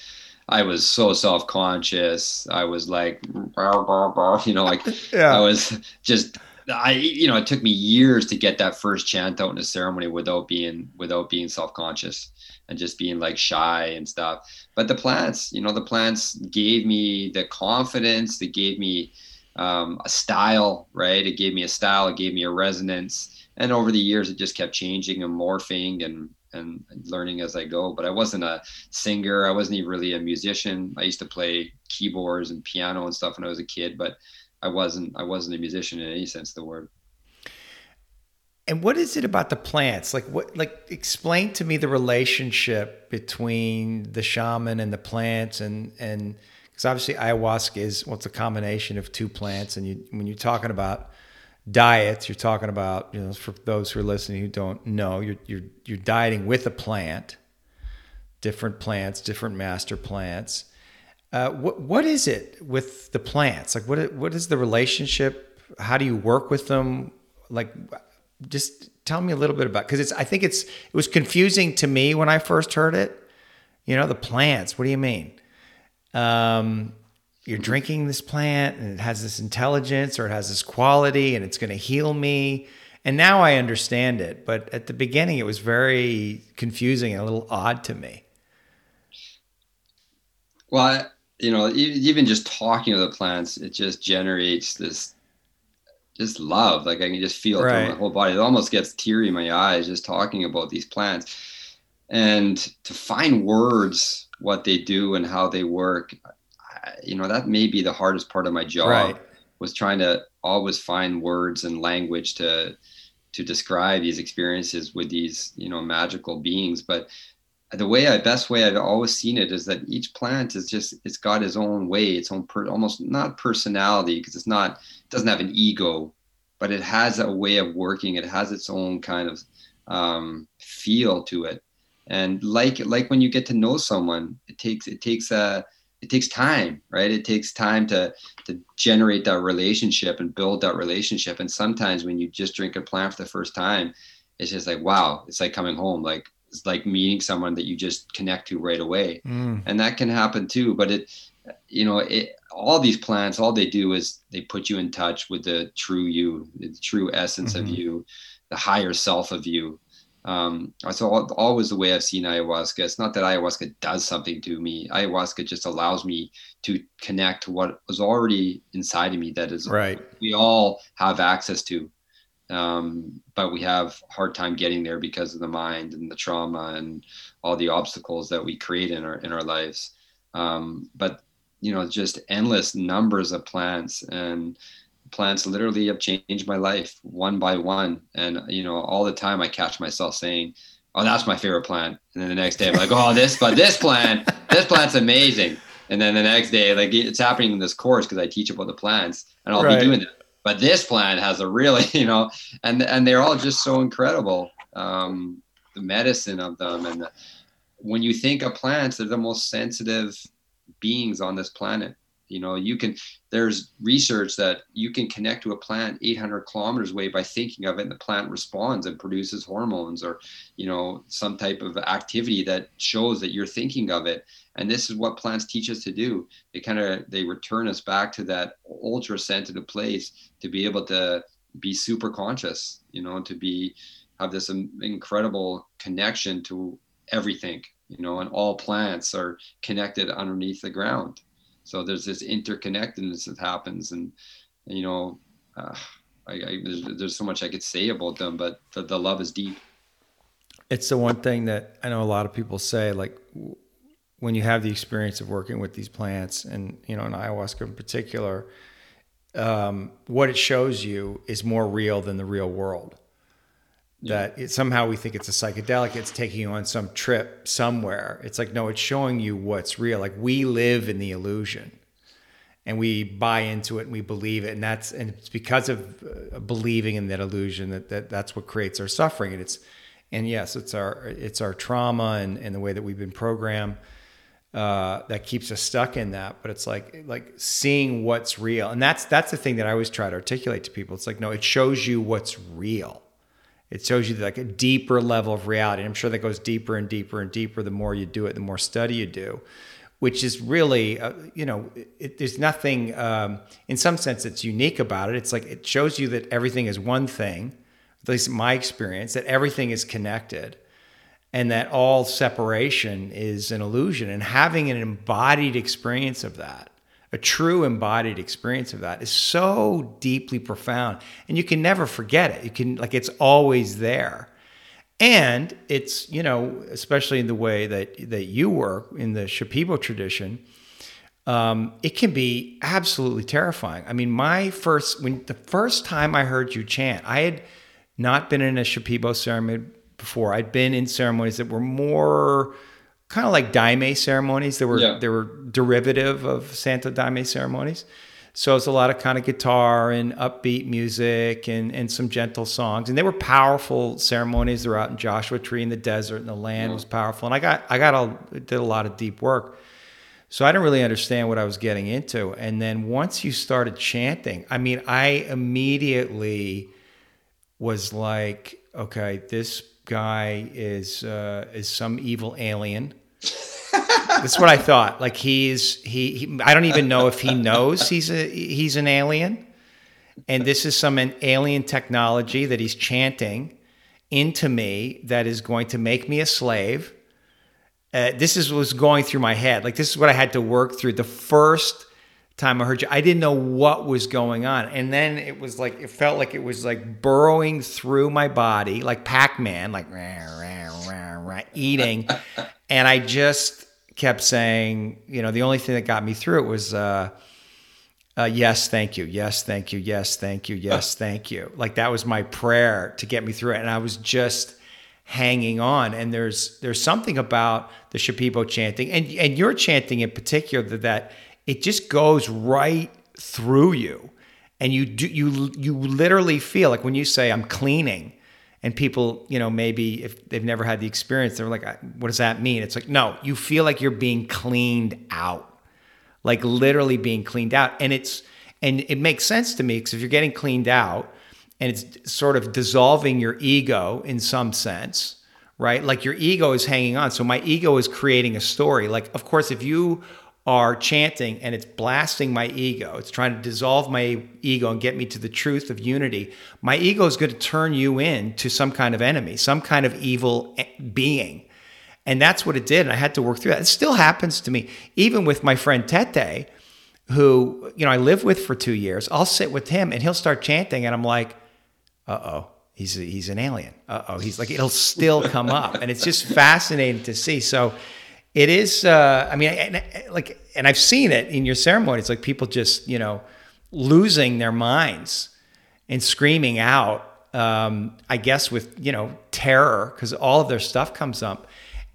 I was so self conscious. I was like, you know, like yeah. I was just I you know it took me years to get that first chant out in a ceremony without being without being self conscious and just being like shy and stuff. But the plants, you know, the plants gave me the confidence. They gave me um, a style, right? It gave me a style. It gave me a resonance. And over the years, it just kept changing and morphing and and learning as I go. But I wasn't a singer. I wasn't even really a musician. I used to play keyboards and piano and stuff when I was a kid, but I wasn't I wasn't a musician in any sense of the word. And what is it about the plants? Like what like explain to me the relationship between the shaman and the plants and and because obviously ayahuasca is well, a combination of two plants and you when you're talking about diets you're talking about you know for those who are listening who don't know you're you're you're dieting with a plant different plants different master plants uh, what what is it with the plants? Like what what is the relationship? How do you work with them? Like just tell me a little bit about because it's I think it's it was confusing to me when I first heard it. You know the plants. What do you mean? Um, you're drinking this plant and it has this intelligence or it has this quality and it's going to heal me. And now I understand it, but at the beginning it was very confusing and a little odd to me. Well, you know, even just talking to the plants, it just generates this just love. Like I can just feel right. through my whole body. It almost gets teary in my eyes just talking about these plants. And to find words, what they do and how they work, you know, that may be the hardest part of my job right. was trying to always find words and language to to describe these experiences with these, you know, magical beings. But the way I best way I've always seen it is that each plant is just it's got its own way, its own per, almost not personality because it's not it doesn't have an ego, but it has a way of working. It has its own kind of um, feel to it, and like like when you get to know someone, it takes it takes a it takes time, right? It takes time to to generate that relationship and build that relationship. And sometimes when you just drink a plant for the first time, it's just like wow, it's like coming home, like it's like meeting someone that you just connect to right away mm. and that can happen too but it you know it all these plants all they do is they put you in touch with the true you the true essence mm-hmm. of you the higher self of you um, so always the way I've seen ayahuasca. It's not that ayahuasca does something to me. Ayahuasca just allows me to connect to what was already inside of me. That is right. We all have access to um, but we have hard time getting there because of the mind and the trauma and all the obstacles that we create in our in our lives. Um, but you know just endless numbers of plants and plants literally have changed my life one by one. And you know all the time i catch myself saying oh that's my favorite plant. And then the next day i'm like oh this but this plant this plant's amazing. And then the next day like it's happening in this course because i teach about the plants and i'll right. be doing that but this plant has a really you know and and they're all just so incredible um, the medicine of them. And the, when you think of plants they're the most sensitive beings on this planet you know you can there's research that you can connect to a plant 800 kilometers away by thinking of it and the plant responds and produces hormones or you know some type of activity that shows that you're thinking of it. And this is what plants teach us to do. They kind of they return us back to that ultra sensitive place to be able to be super conscious you know to be have this incredible connection to everything you know and all plants are connected underneath the ground so there's this interconnectedness that happens and, you know uh, I, I, there's, there's so much i could say about them but the, the love is deep. It's the one thing that i know a lot of people say like when you have the experience of working with these plants and you know in ayahuasca in particular um, what it shows you is more real than the real world yeah. that it, somehow we think it's a psychedelic it's taking you on some trip somewhere it's like no it's showing you what's real like we live in the illusion and we buy into it and we believe it and that's and it's because of uh, believing in that illusion that, that that's what creates our suffering and it's and yes it's our it's our trauma and, and the way that we've been programmed uh, that keeps us stuck in that. But it's like like seeing what's real, and that's that's the thing that I always try to articulate to people. It's like no, it shows you what's real. It shows you like a deeper level of reality. And I'm sure that goes deeper and deeper and deeper the more you do it, the more study you do. which is really, uh, you know, it, there's nothing, um, in some sense, that's unique about it. It's like it shows you that everything is one thing, at least my experience, that everything is connected and that all separation is an illusion. And having an embodied experience of that, a true embodied experience of that, is so deeply profound. And you can never forget it. You can, like, it's always there and it's you know especially in the way that that you work in the Shipibo tradition um, it can be absolutely terrifying i mean my first when the first time i heard you chant i had not been in a Shipibo ceremony before i'd been in ceremonies that were more kind of like daime ceremonies they were yeah. they were derivative of santo daime ceremonies so it's a lot of kind of guitar and upbeat music and, and some gentle songs. And they were powerful ceremonies. They're out in Joshua Tree in the desert and the land was powerful. And I got I got all did a lot of deep work. So I didn't really understand what I was getting into. And then once you started chanting, I mean, I immediately was like, okay, this guy is uh, is some evil alien that's what I thought. Like he's he, he, I don't even know if he knows he's a he's an alien, and this is some alien technology that he's chanting into me that is going to make me a slave. Uh, this is was going through my head. Like this is what I had to work through the first time I heard you. I didn't know what was going on, and then it was like it felt like it was like burrowing through my body, like Pac Man, like rah, rah, rah, eating, and I just kept saying, you know, the only thing that got me through it was, uh, uh, yes, thank you. Yes, thank you. Yes, thank you. Yes, thank you. Like that was my prayer to get me through it. And I was just hanging on. And there's there's something about the Shipibo chanting and, and your chanting in particular that, that it just goes right through you. And you do you you literally feel like when you say I'm cleaning, and people you know maybe if they've never had the experience they're like what does that mean? It's like no you feel like you're being cleaned out. Like literally being cleaned out. And it's and it makes sense to me because if you're getting cleaned out and it's sort of dissolving your ego in some sense right? Like your ego is hanging on. So my ego is creating a story. Like of course if you are chanting and it's blasting my ego. It's trying to dissolve my ego and get me to the truth of unity. My ego is going to turn you in to some kind of enemy, some kind of evil being. And that's what it did. And I had to work through that. It still happens to me, even with my friend Tete, who, you know, I live with for two years. I'll sit with him and he'll start chanting, and I'm like, uh oh. He's, he's an alien. Uh oh. He's like, it'll still come up. And it's just fascinating to see. So, it is uh, i mean and, like and i've seen it in your ceremony. It's like people just you know losing their minds and screaming out um, i guess with you know terror because all of their stuff comes up.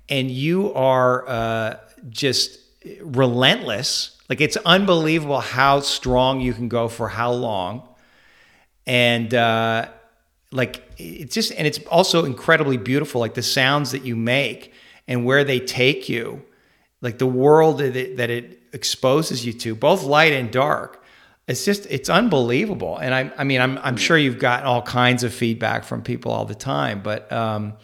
And you are uh, just relentless. Like it's unbelievable how strong you can go for how long. And uh, like it's just and it's also incredibly beautiful like the sounds that you make and where they take you, like the world that it, that it exposes you to, both light and dark. It's just it's unbelievable, and I I mean I'm I'm sure you've gotten all kinds of feedback from people all the time, but um,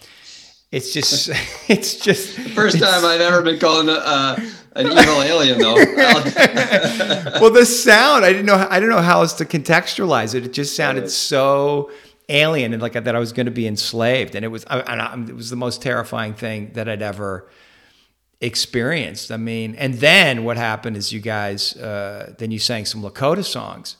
it's just it's just the first time I've ever been called a, uh, an evil alien though. well, the sound I didn't know I didn't know how else to contextualize it. It just sounded so alien and like that I was going to be enslaved, and it was and I, it was the most terrifying thing that I'd ever experienced. I mean, and then what happened is you guys uh, then you sang some Lakota songs,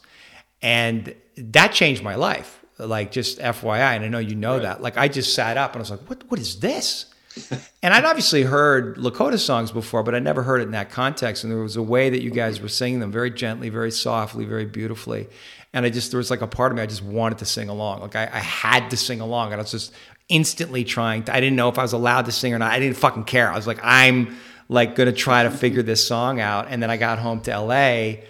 and that changed my life. Like just FYI, and I know you know right. that. Like I just sat up and I was like, what What is this? and I'd obviously heard Lakota songs before, but I never heard it in that context. And there was a way that you guys were singing them very gently, very softly, very beautifully and I just there was like a part of me I just wanted to sing along. Like I, I had to sing along, and I was just instantly trying. To, I didn't know if I was allowed to sing or not. I didn't fucking care. I was like, I'm like gonna try to figure this song out. And then I got home to LA.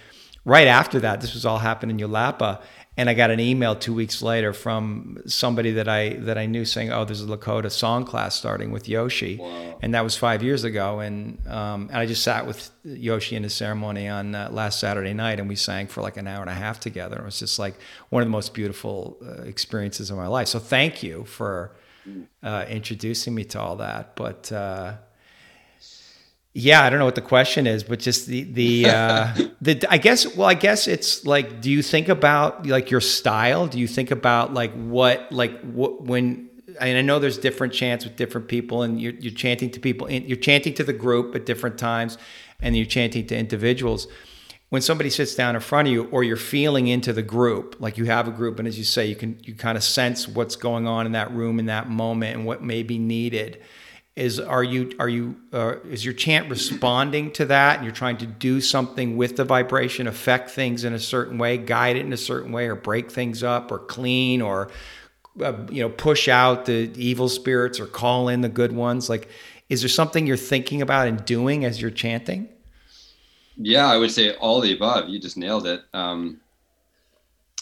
Right after that, this was all happening in Yelapa, and I got an email two weeks later from somebody that I that I knew saying, "Oh, there's a Lakota song class starting with Yoshi," wow. and that was five years ago. And um, and I just sat with Yoshi in the ceremony on uh, last Saturday night, and we sang for like an hour and a half together. It was just like one of the most beautiful uh, experiences of my life. So thank you for uh, introducing me to all that. But uh, Yeah, I don't know what the question is, but just the the uh, the I guess well, I guess it's like, do you think about like your style? Do you think about like what like what when? I mean, I know there's different chants with different people, and you're, you're chanting to people. You're chanting to the group at different times, and you're chanting to individuals. When somebody sits down in front of you, or you're feeling into the group, like you have a group, and as you say, you can you kind of sense what's going on in that room in that moment and what may be needed is are you are you uh, is your chant responding to that and you're trying to do something with the vibration affect things in a certain way guide it in a certain way or break things up or clean or uh, you know push out the evil spirits or call in the good ones like is there something you're thinking about and doing as you're chanting yeah i would say all the above you just nailed it um,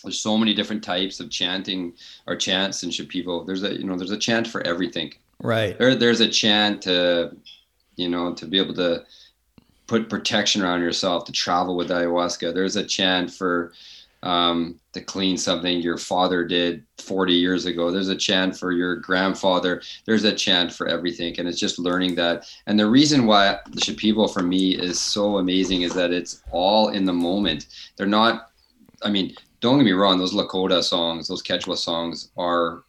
there's so many different types of chanting or chants in Shipibo. There's a you know there's a chant for everything. Right. There, there's a chant to, you know, to be able to put protection around yourself to travel with ayahuasca. There's a chant for um, to clean something your father did 40 years ago. There's a chant for your grandfather. There's a chant for everything. And it's just learning that. And the reason why the Shipibo for me is so amazing is that it's all in the moment. They're not, I mean, don't get me wrong, those Lakota songs, those Quechua songs are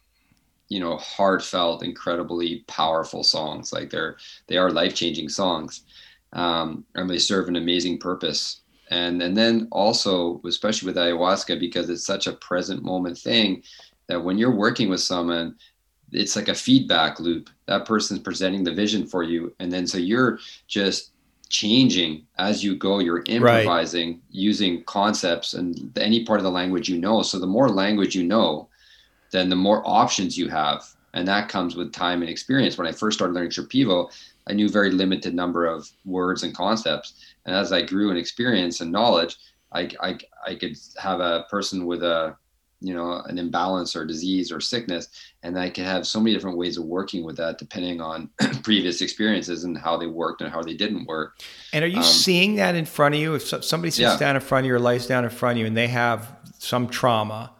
you know heartfelt incredibly powerful songs. Like they're they are life-changing songs um, and they serve an amazing purpose. And and then also especially with ayahuasca because it's such a present moment thing that when you're working with someone it's like a feedback loop. That person's presenting the vision for you and then so you're just changing as you go. You're improvising right. using concepts and any part of the language you know. So the more language you know then the more options you have. And that comes with time and experience. When I first started learning Shipibo, I knew very limited number of words and concepts. And as I grew in experience and knowledge, I, I, I could have a person with a, you know, an imbalance or disease or sickness. And I could have so many different ways of working with that depending on previous experiences and how they worked and how they didn't work. And are you um, seeing that in front of you? If somebody sits yeah. down in front of you or lies down in front of you and they have some trauma,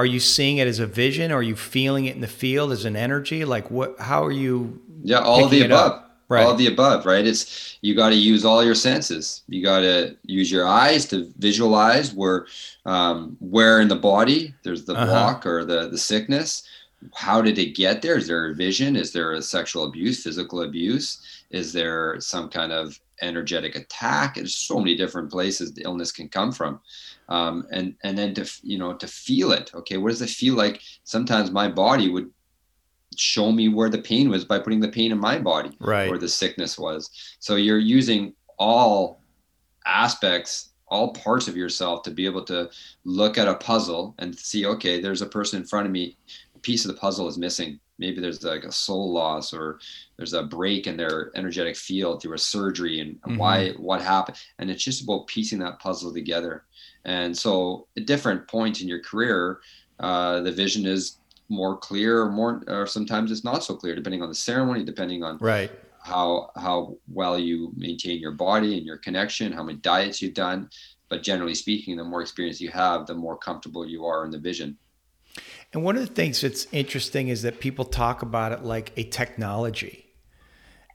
are you seeing it as a vision? Are you feeling it in the field as an energy? Like what? How are you? Yeah, all of the above. Right. All of the above, right? It's you got to use all your senses. You got to use your eyes to visualize where, um, where in the body there's the uh-huh. block or the the sickness. How did it get there? Is there a vision? Is there a sexual abuse, physical abuse? Is there some kind of energetic attack? There's so many different places the illness can come from. Um, and and then to you know to feel it okay? What does it feel like? Sometimes my body would show me where the pain was by putting the pain in my body right. where the sickness was. So you're using all aspects all parts of yourself to be able to look at a puzzle and see okay there's a person in front of me. A piece of the puzzle is missing maybe there's like a soul loss or there's a break in their energetic field through a surgery and mm-hmm. why what happened and it's just about piecing that puzzle together and so at different points in your career, uh, the vision is more clear or more, or sometimes it's not so clear, depending on the ceremony, depending on right how how well you maintain your body and your connection, how many diets you've done. But generally speaking, the more experience you have, the more comfortable you are in the vision. And one of the things that's interesting is that people talk about it like a technology.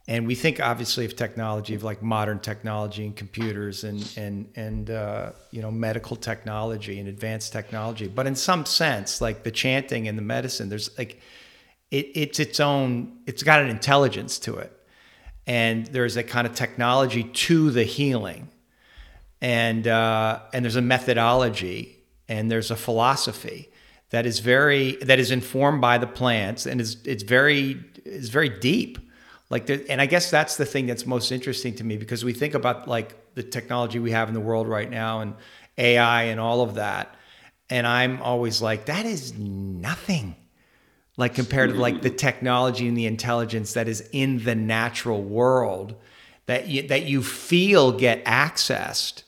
And we think obviously of technology of like modern technology and computers and and and uh, you know medical technology and advanced technology. But in some sense like the chanting and the medicine there's like it, it's its own it's got an intelligence to it. And there's a kind of technology to the healing. And uh, and there's a methodology and there's a philosophy that is very that is informed by the plants and is it's very is very deep. Like the, and i guess that's the thing that's most interesting to me because we think about like the technology we have in the world right now and ai and all of that. And i'm always like that is nothing like compared to like the technology and the intelligence that is in the natural world that you, that you feel get accessed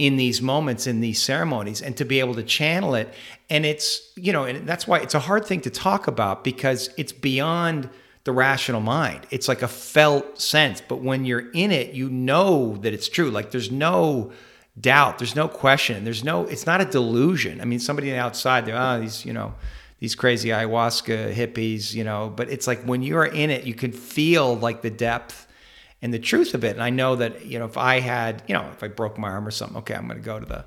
in these moments in these ceremonies and to be able to channel it and it's you know and that's why it's a hard thing to talk about because it's beyond the rational mind. It's like a felt sense, but when you're in it, you know that it's true. Like there's no doubt, there's no question, there's no. It's not a delusion. I mean, somebody outside, they're oh ah, these you know these crazy ayahuasca hippies, you know. But it's like when you're in it, you can feel like the depth and the truth of it. And I know that you know if I had you know if I broke my arm or something, okay, I'm going to go to the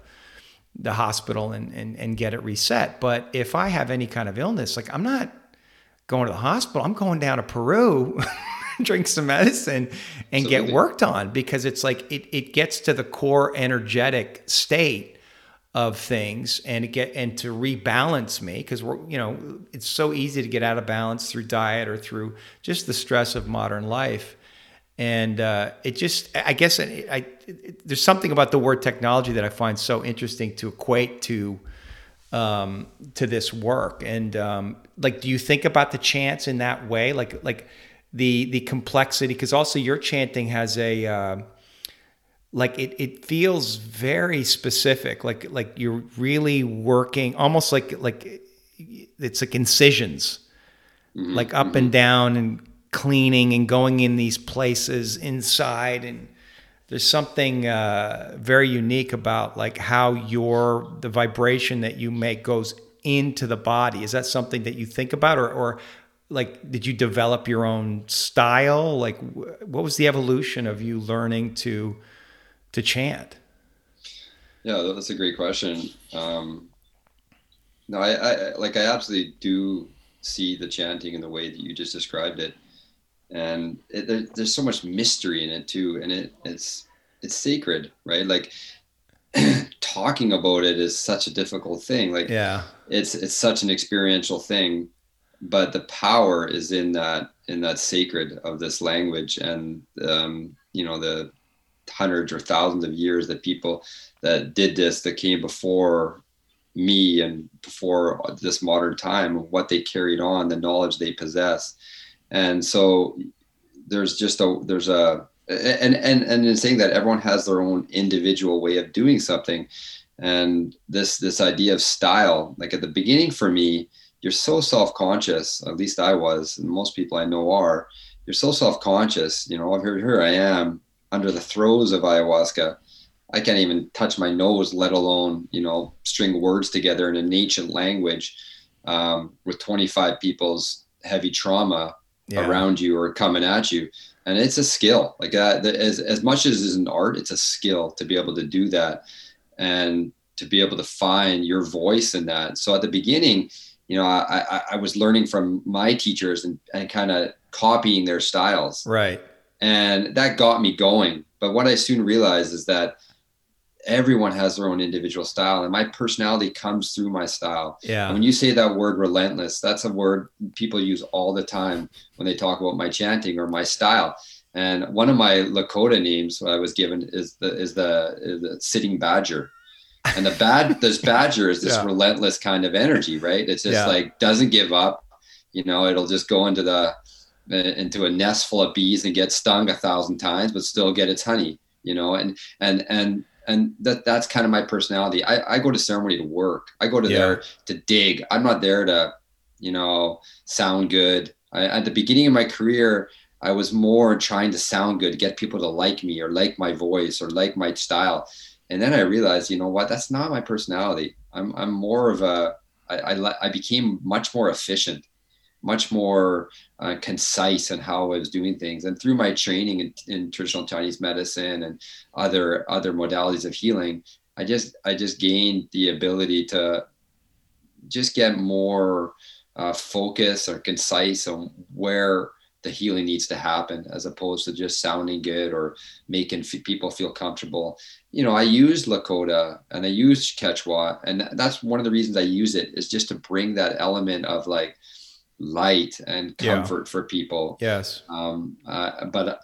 the hospital and, and and get it reset. But if I have any kind of illness, like I'm not going to the hospital. I'm going down to Peru. drink some medicine and Absolutely. get worked on because it's like it, it gets to the core energetic state of things and get and to rebalance me because we're you know it's so easy to get out of balance through diet or through just the stress of modern life and uh, it just i guess I, I it, there's something about the word technology that i find so interesting to equate to um, to this work and um, like do you think about the chants in that way like like the the complexity because also your chanting has a uh, like it, it feels very specific like like you're really working almost like like it's like incisions mm-hmm. like up mm-hmm. and down and cleaning and going in these places inside and there's something uh, very unique about like how your the vibration that you make goes into the body. Is that something that you think about or, or like did you develop your own style? Like what was the evolution of you learning to to chant? Yeah that's a great question. Um no I, I like i absolutely do see the chanting in the way that you just described it and it, there, there's so much mystery in it too and it it's it's sacred right? Like talking about it is such a difficult thing like yeah. it's it's such an experiential thing but the power is in that in that sacred of this language and um, you know the hundreds or thousands of years that people that did this that came before me and before this modern time what they carried on the knowledge they possess and so there's just a there's a and and and in saying that everyone has their own individual way of doing something. And this this idea of style like at the beginning for me you're so self-conscious at least i was and most people i know are you're so self-conscious you know here, here i am under the throes of ayahuasca. I can't even touch my nose let alone you know string words together in an ancient language um, with 25 people's heavy trauma yeah. around you or coming at you and it's a skill like uh, that as, as much as is an art it's a skill to be able to do that and to be able to find your voice in that so at the beginning you know, I, I, I was learning from my teachers and, and kind of copying their styles. Right. And that got me going. But what I soon realized is that everyone has their own individual style and my personality comes through my style. Yeah. And when you say that word relentless, that's a word people use all the time when they talk about my chanting or my style. And one of my Lakota names I was given is the is the, is the sitting badger and the bad this badger is this yeah. relentless kind of energy right it's just yeah. like doesn't give up you know it'll just go into the uh, into a nest full of bees and get stung a thousand times but still get its honey you know and and and and that that's kind of my personality. I, I go to ceremony to work. I go to yeah. there to dig. I'm not there to you know sound good. I, at the beginning of my career i was more trying to sound good get people to like me or like my voice or like my style. And then I realized, you know what, that's not my personality. I'm, I'm more of a, I, I, I became much more efficient, much more uh, concise in how I was doing things. And through my training in, in traditional Chinese medicine and other, other modalities of healing, I just, I just gained the ability to just get more uh, focus or concise on where the healing needs to happen as opposed to just sounding good or making f- people feel comfortable. You know, I use Lakota and I use Quechua, and that's one of the reasons I use it is just to bring that element of like light and comfort yeah. for people. Yes. Um, uh, but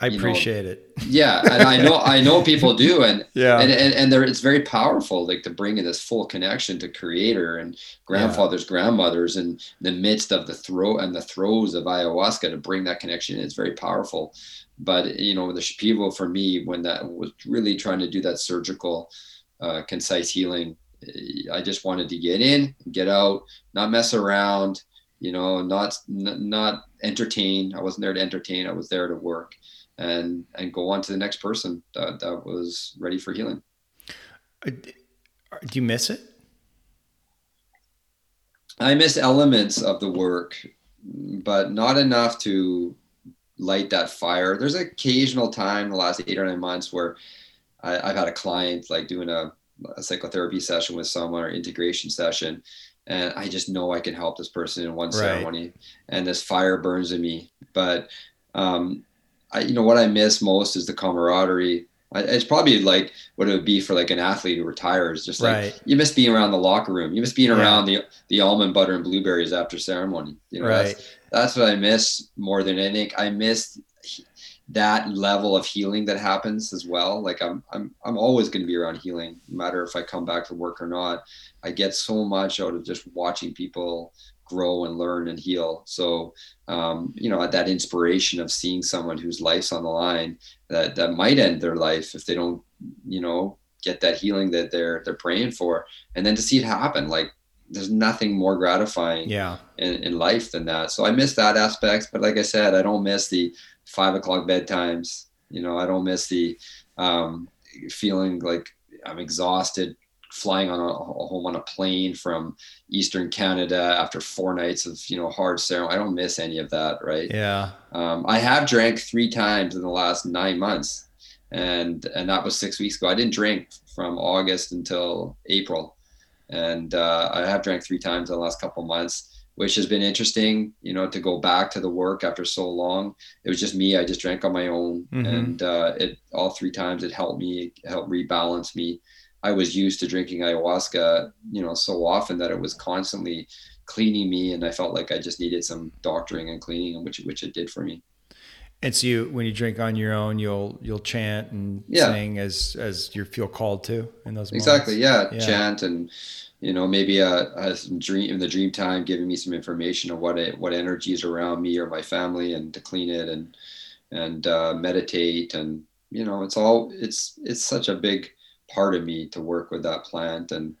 I appreciate know, it. yeah, and I know I know people do, and yeah, and and, and there it's very powerful, like to bring in this full connection to Creator and grandfathers, yeah. grandmothers, in the midst of the throw and the throes of ayahuasca to bring that connection It's very powerful. But you know, the Shipibo for me, when that was really trying to do that surgical, uh, concise healing, I just wanted to get in, get out, not mess around, you know, not not entertain. I wasn't there to entertain. I was there to work and and go on to the next person that, that was ready for healing. Uh, do you miss it? I miss elements of the work, but not enough to light that fire. There's occasional time in the last eight or nine months where I, have had a client like doing a, a, psychotherapy session with someone or integration session, and I just know I can help this person in one right. ceremony, and this fire burns in me. But um, I, you know, what I miss most is the camaraderie. I, it's probably like what it would be for like an athlete who retires. Just like right. you miss being around the locker room. You miss being yeah. around the the almond butter and blueberries after ceremony. You know, right. that's that's what I miss more than anything. I miss that level of healing that happens as well. Like I'm I'm I'm always going to be around healing, no matter if I come back to work or not. I get so much out of just watching people grow and learn and heal. So um, you know, that inspiration of seeing someone whose life's on the line that that might end their life if they don't, you know, get that healing that they're they're praying for, and then to see it happen, like there's nothing more gratifying yeah. in, in life than that. So I miss that aspect, but like I said, I don't miss the five o'clock bedtimes. You know, I don't miss the um, feeling like I'm exhausted flying on a, home on a plane from Eastern Canada after four nights of you know hard ceremony. I don't miss any of that, right? Yeah. Um, I have drank three times in the last nine months, and and that was six weeks ago. I didn't drink from August until April and uh, I have drank three times in the last couple months, which has been interesting. You know, to go back to the work after so long. It was just me. I just drank on my own, mm-hmm. and uh, it all three times it helped me, helped rebalance me. I was used to drinking ayahuasca, you know, so often that it was constantly cleaning me, and I felt like I just needed some doctoring and cleaning, which which it did for me. And so you, when you drink on your own, you'll you'll chant and yeah. sing as as you feel called to in those moments. Exactly. Yeah. yeah. Chant and you know maybe a, a dream in the dream time, giving me some information of what it, what energies around me or my family, and to clean it and and uh, meditate and you know it's all it's it's such a big part of me to work with that plant and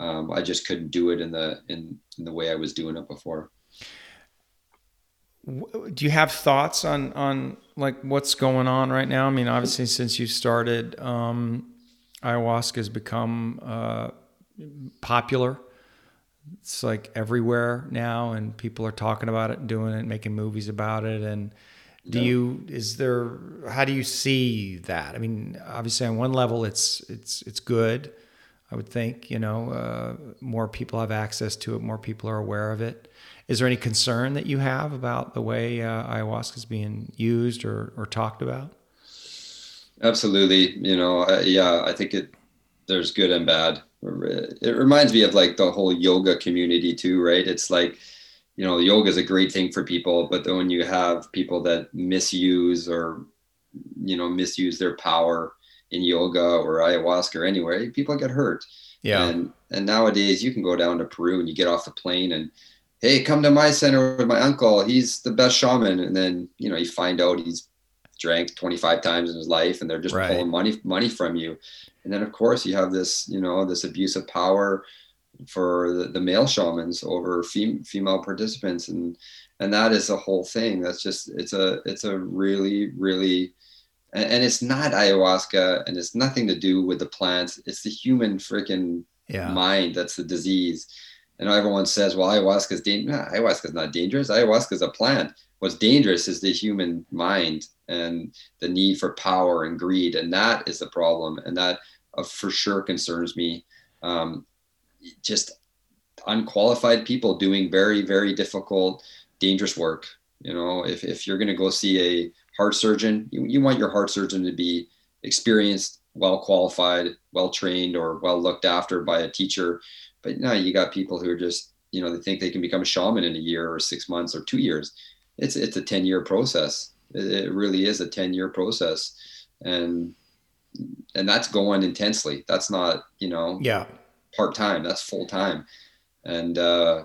um, I just couldn't do it in the in, in the way I was doing it before do you have thoughts on on like what's going on right now? I mean, obviously, since you started, um, ayahuasca has become uh, popular. It's like everywhere now, and people are talking about it doing it, making movies about it. And do yeah. you is there? How do you see that? I mean, obviously, on one level, it's it's it's good. I would think you know uh, more people have access to it, more people are aware of it. Is there any concern that you have about the way uh, ayahuasca is being used or, or talked about? Absolutely. You know, yeah, I think it, there's good and bad. It reminds me of like the whole yoga community too, right? It's like, you know, yoga is a great thing for people, but then when you have people that misuse or, you know, misuse their power in yoga or ayahuasca or anywhere, people get hurt. Yeah. And, and nowadays you can go down to Peru and you get off the plane and hey, come to my center with my uncle. He's the best shaman. And then, you know, you find out he's drank 25 times in his life and they're just right. pulling money, money from you. And then of course you have this, you know, this abuse of power for the, the male shamans over fem- female participants. And, and that is a whole thing. That's just, it's a, it's a really, really, and, and it's not ayahuasca and it's nothing to do with the plants. It's the human freaking yeah. mind. That's the disease and everyone says, well, ayahuasca is dangerous. Nah, ayahuasca is not dangerous. Ayahuasca is a plant. What's dangerous is the human mind and the need for power and greed. And that is the problem. And that uh, for sure concerns me. Um, just unqualified people doing very, very difficult, dangerous work. You know, if, if you're going to go see a heart surgeon, you, you want your heart surgeon to be experienced, well qualified, well trained, or well looked after by a teacher but now you got people who are just, you know, they think they can become a shaman in a year or six months or two years. It's it's a 10 year process. It, it really is a 10 year process. And and that's going intensely. That's not, you know, yeah, part time. That's full time. And uh,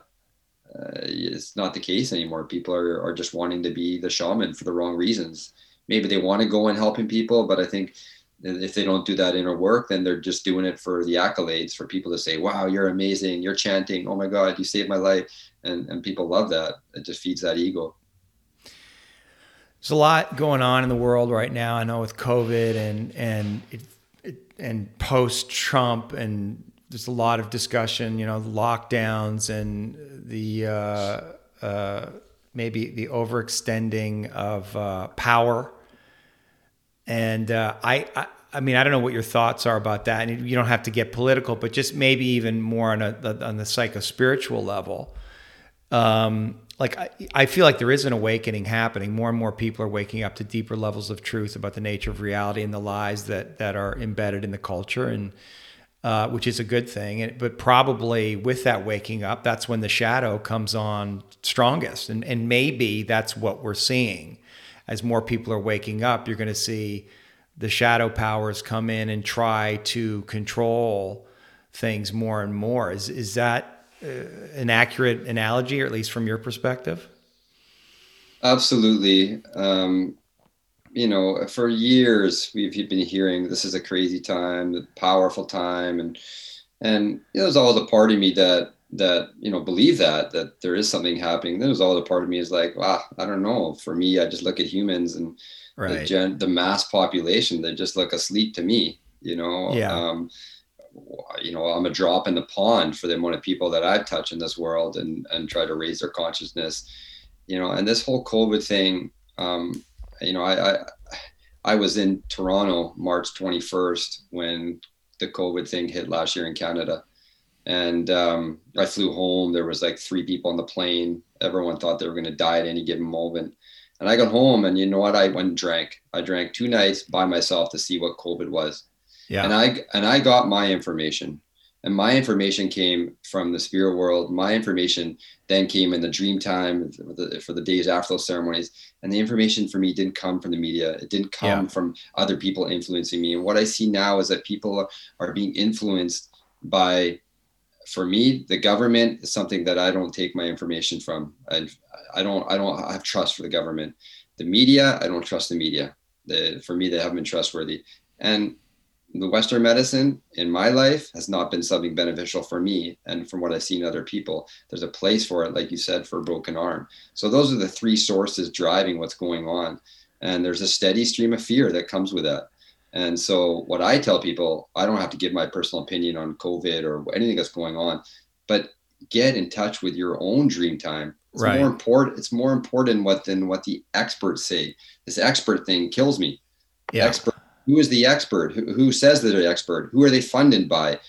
uh, it's not the case anymore. People are, are just wanting to be the shaman for the wrong reasons. Maybe they want to go and helping people, but I think if they don't do that inner work, then they're just doing it for the accolades, for people to say, "Wow, you're amazing! You're chanting! Oh my God, you saved my life!" And and people love that. It just feeds that ego. There's a lot going on in the world right now. I know with COVID and and it, it, and post Trump, and there's a lot of discussion. You know, lockdowns and the uh, uh, maybe the overextending of uh, power. And uh, I, I, I mean, I don't know what your thoughts are about that. And you don't have to get political, but just maybe even more on a on the psycho spiritual level. Um, like I, I feel like there is an awakening happening. More and more people are waking up to deeper levels of truth about the nature of reality and the lies that that are embedded in the culture, and uh, which is a good thing. And, but probably with that waking up, that's when the shadow comes on strongest, and and maybe that's what we're seeing. As more people are waking up, you're going to see the shadow powers come in and try to control things more and more. Is is that uh, an accurate analogy, or at least from your perspective? Absolutely. Um, you know, for years we've been hearing this is a crazy time, a powerful time, and and you know, there's always a part of me that that you know believe that that there is something happening. There's all the part of me is like, wow, I don't know. For me, I just look at humans and right. the, gen, the mass population. They just look asleep to me. You know. Yeah. Um, you know i'm a drop in the pond for the amount of people that i've touched in this world and and try to raise their consciousness. You know and this whole covid thing um you know i i, I was in toronto march 21st when the covid thing hit last year in canada. And um, i flew home. There was like three people on the plane. Everyone thought they were going to die at any given moment. And i got home and you know what? I went and drank. I drank two nights by myself to see what covid was yeah. And I and I got my information. And my information came from the spirit world. My information then came in the dream time for the, for the days after those ceremonies. And the information for me didn't come from the media. It didn't come yeah. from other people influencing me. And what I see now is that people are, are being influenced by, for me, the government is something that I don't take my information from. And I don't, I don't have trust for the government. The media, I don't trust the media. The, for me, they haven't been trustworthy. And the Western medicine in my life has not been something beneficial for me. And from what I've seen other people, there's a place for it, like you said, for a broken arm. So those are the three sources driving what's going on. And there's a steady stream of fear that comes with that. And so what I tell people, I don't have to give my personal opinion on COVID or anything that's going on, but get in touch with your own dream time. It's right. more important. It's more important what than what the experts say. This expert thing kills me. Yeah. Expert who is the expert? Who, who says they're the expert? Who are they funded by?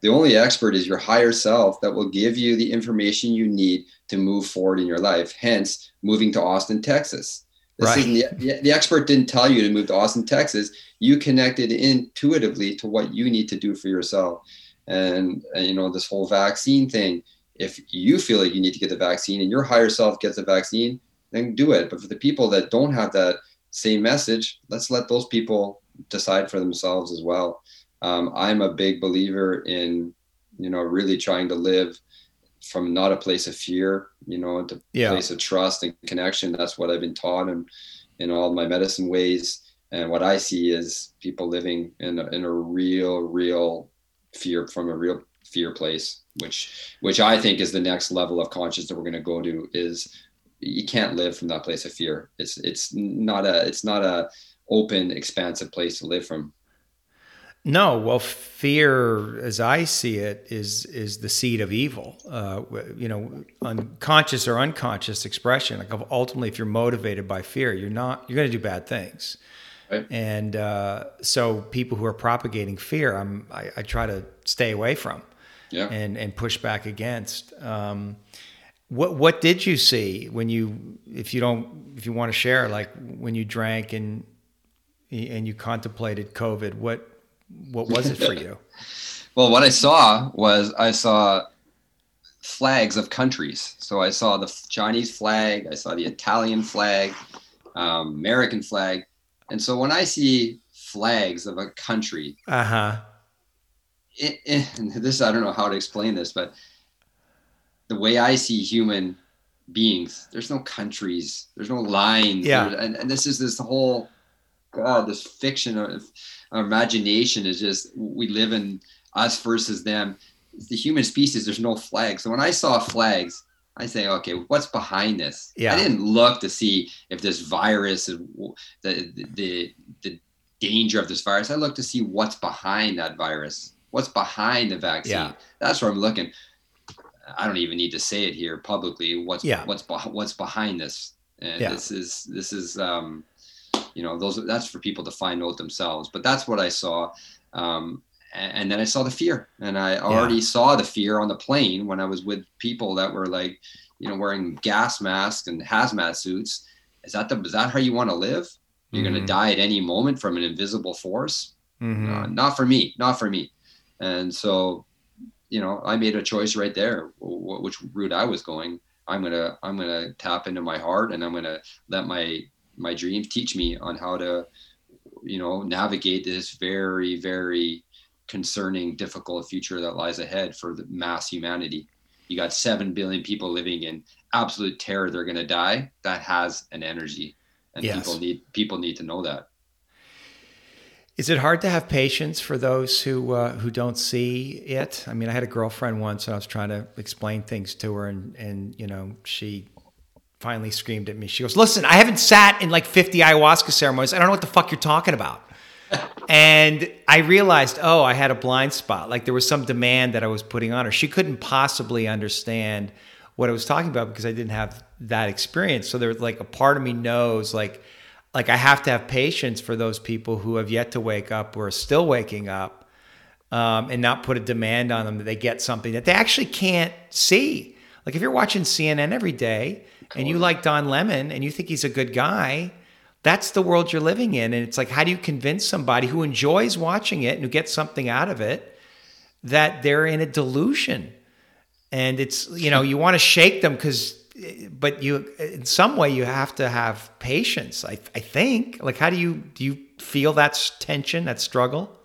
The only expert is your higher self that will give you the information you need to move forward in your life. Hence, moving to Austin, Texas. This right. the, the expert didn't tell you to move to Austin, Texas. You connected intuitively to what you need to do for yourself. And, and you know, this whole vaccine thing, if you feel like you need to get the vaccine and your higher self gets the vaccine, then do it. But for the people that don't have that same message, let's let those people decide for themselves as well. Um, I'm a big believer in, you know, really trying to live from not a place of fear, you know, to yeah. place of trust and connection. That's what I've been taught and in all my medicine ways. And what I see is people living in a, in a real, real fear from a real fear place, which, which I think is the next level of consciousness that we're going to go to is you can't live from that place of fear. It's, it's not a, it's not a, open, expansive place to live from. No, well, fear, as I see it, is is the seed of evil. Uh, you know, unconscious or unconscious expression. Like ultimately, if you're motivated by fear, you're not you're going to do bad things. Right. And uh, so, people who are propagating fear, I'm I, I, try to stay away from. Yeah. And and push back against. Um, what what did you see when you, if you don't, if you want to share, like when you drank and and you contemplated COVID, what what was it for you? well, what I saw was I saw flags of countries. So I saw the Chinese flag, I saw the Italian flag, um, American flag, and so when I see flags of a country, uh huh. This I don't know how to explain this, but the way I see human beings, there's no countries, there's no lines, yeah, and, and this is this whole God, this fiction of our imagination is just we live in us versus them. The human species, there's no flags. So when I saw flags, I say, okay, what's behind this? Yeah. I didn't look to see if this virus is the the the danger of this virus. I looked to see what's behind that virus. What's behind the vaccine? Yeah. That's where I'm looking. I don't even need to say it here publicly. What's Yeah. what's what's behind this? And Yeah. this is this is um, you know those that's for people to find out themselves. But that's what I saw. Um, and, then I saw the fear, and I already saw the fear on the plane when I was with people that were like, you know, wearing gas masks and hazmat suits. Is that the is that how you want to live? You're Mhm. gonna die at any moment from an invisible force. Mhm. Uh, not for me, not for me. And so, you know, I made a choice right there, wh- which route I was going. I'm gonna, I'm gonna tap into my heart, and I'm gonna let my my dreams teach me on how to, you know, navigate this very, very concerning, difficult future that lies ahead for the mass humanity. You got seven billion people living in absolute terror; they're gonna die. That has an energy, and Yes. people need people need to know that. Is it hard to have patience for those who uh, who don't see it? I mean, I had a girlfriend once, and I was trying to explain things to her, and and you know, she finally screamed at me. She goes, "Listen, I haven't sat in like 50 ayahuasca ceremonies. I don't know what the fuck you're talking about." and I realized, oh, I had a blind spot. Like there was some demand that I was putting on her. She couldn't possibly understand what I was talking about because I didn't have that experience. So there was like a part of me knows like like I have to have patience for those people who have yet to wake up or are still waking up um, and not put a demand on them that they get something that they actually can't see. Like if you're watching CNN every day and you like Don Lemon and you think he's a good guy, that's the world you're living in. And it's like, how do you convince somebody who enjoys watching it and who gets something out of it that they're in a delusion? And it's, you know, you want to shake them because, but you, in some way, you have to have patience. I, I think. Like, how do you do? You feel that tension, that struggle?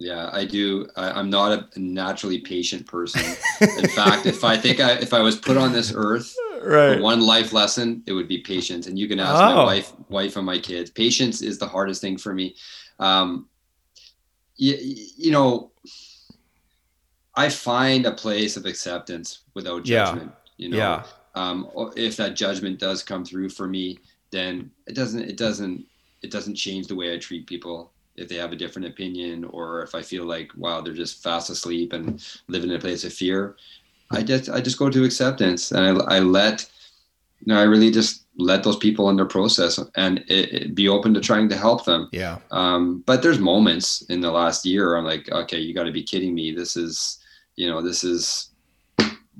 Yeah, I do. I, I'm not a naturally patient person. In fact, if I think I, if I was put on this earth for one life lesson, it would be patience. And you can ask Oh. my wife, wife, and my kids. Patience is the hardest thing for me. Um, you, you know, I find a place of acceptance without Yeah. judgment. You know, Yeah. um, if that judgment does come through for me, then it doesn't. It doesn't. It doesn't change the way I treat people if they have a different opinion or if I feel like wow they're just fast asleep and living in a place of fear. I just I just go to acceptance and I, I let you know I really just let those people in their process and it, it be open to trying to help them. Yeah. Um, but there's moments in the last year I'm like, okay, you got to be kidding me. This is, you know, this is,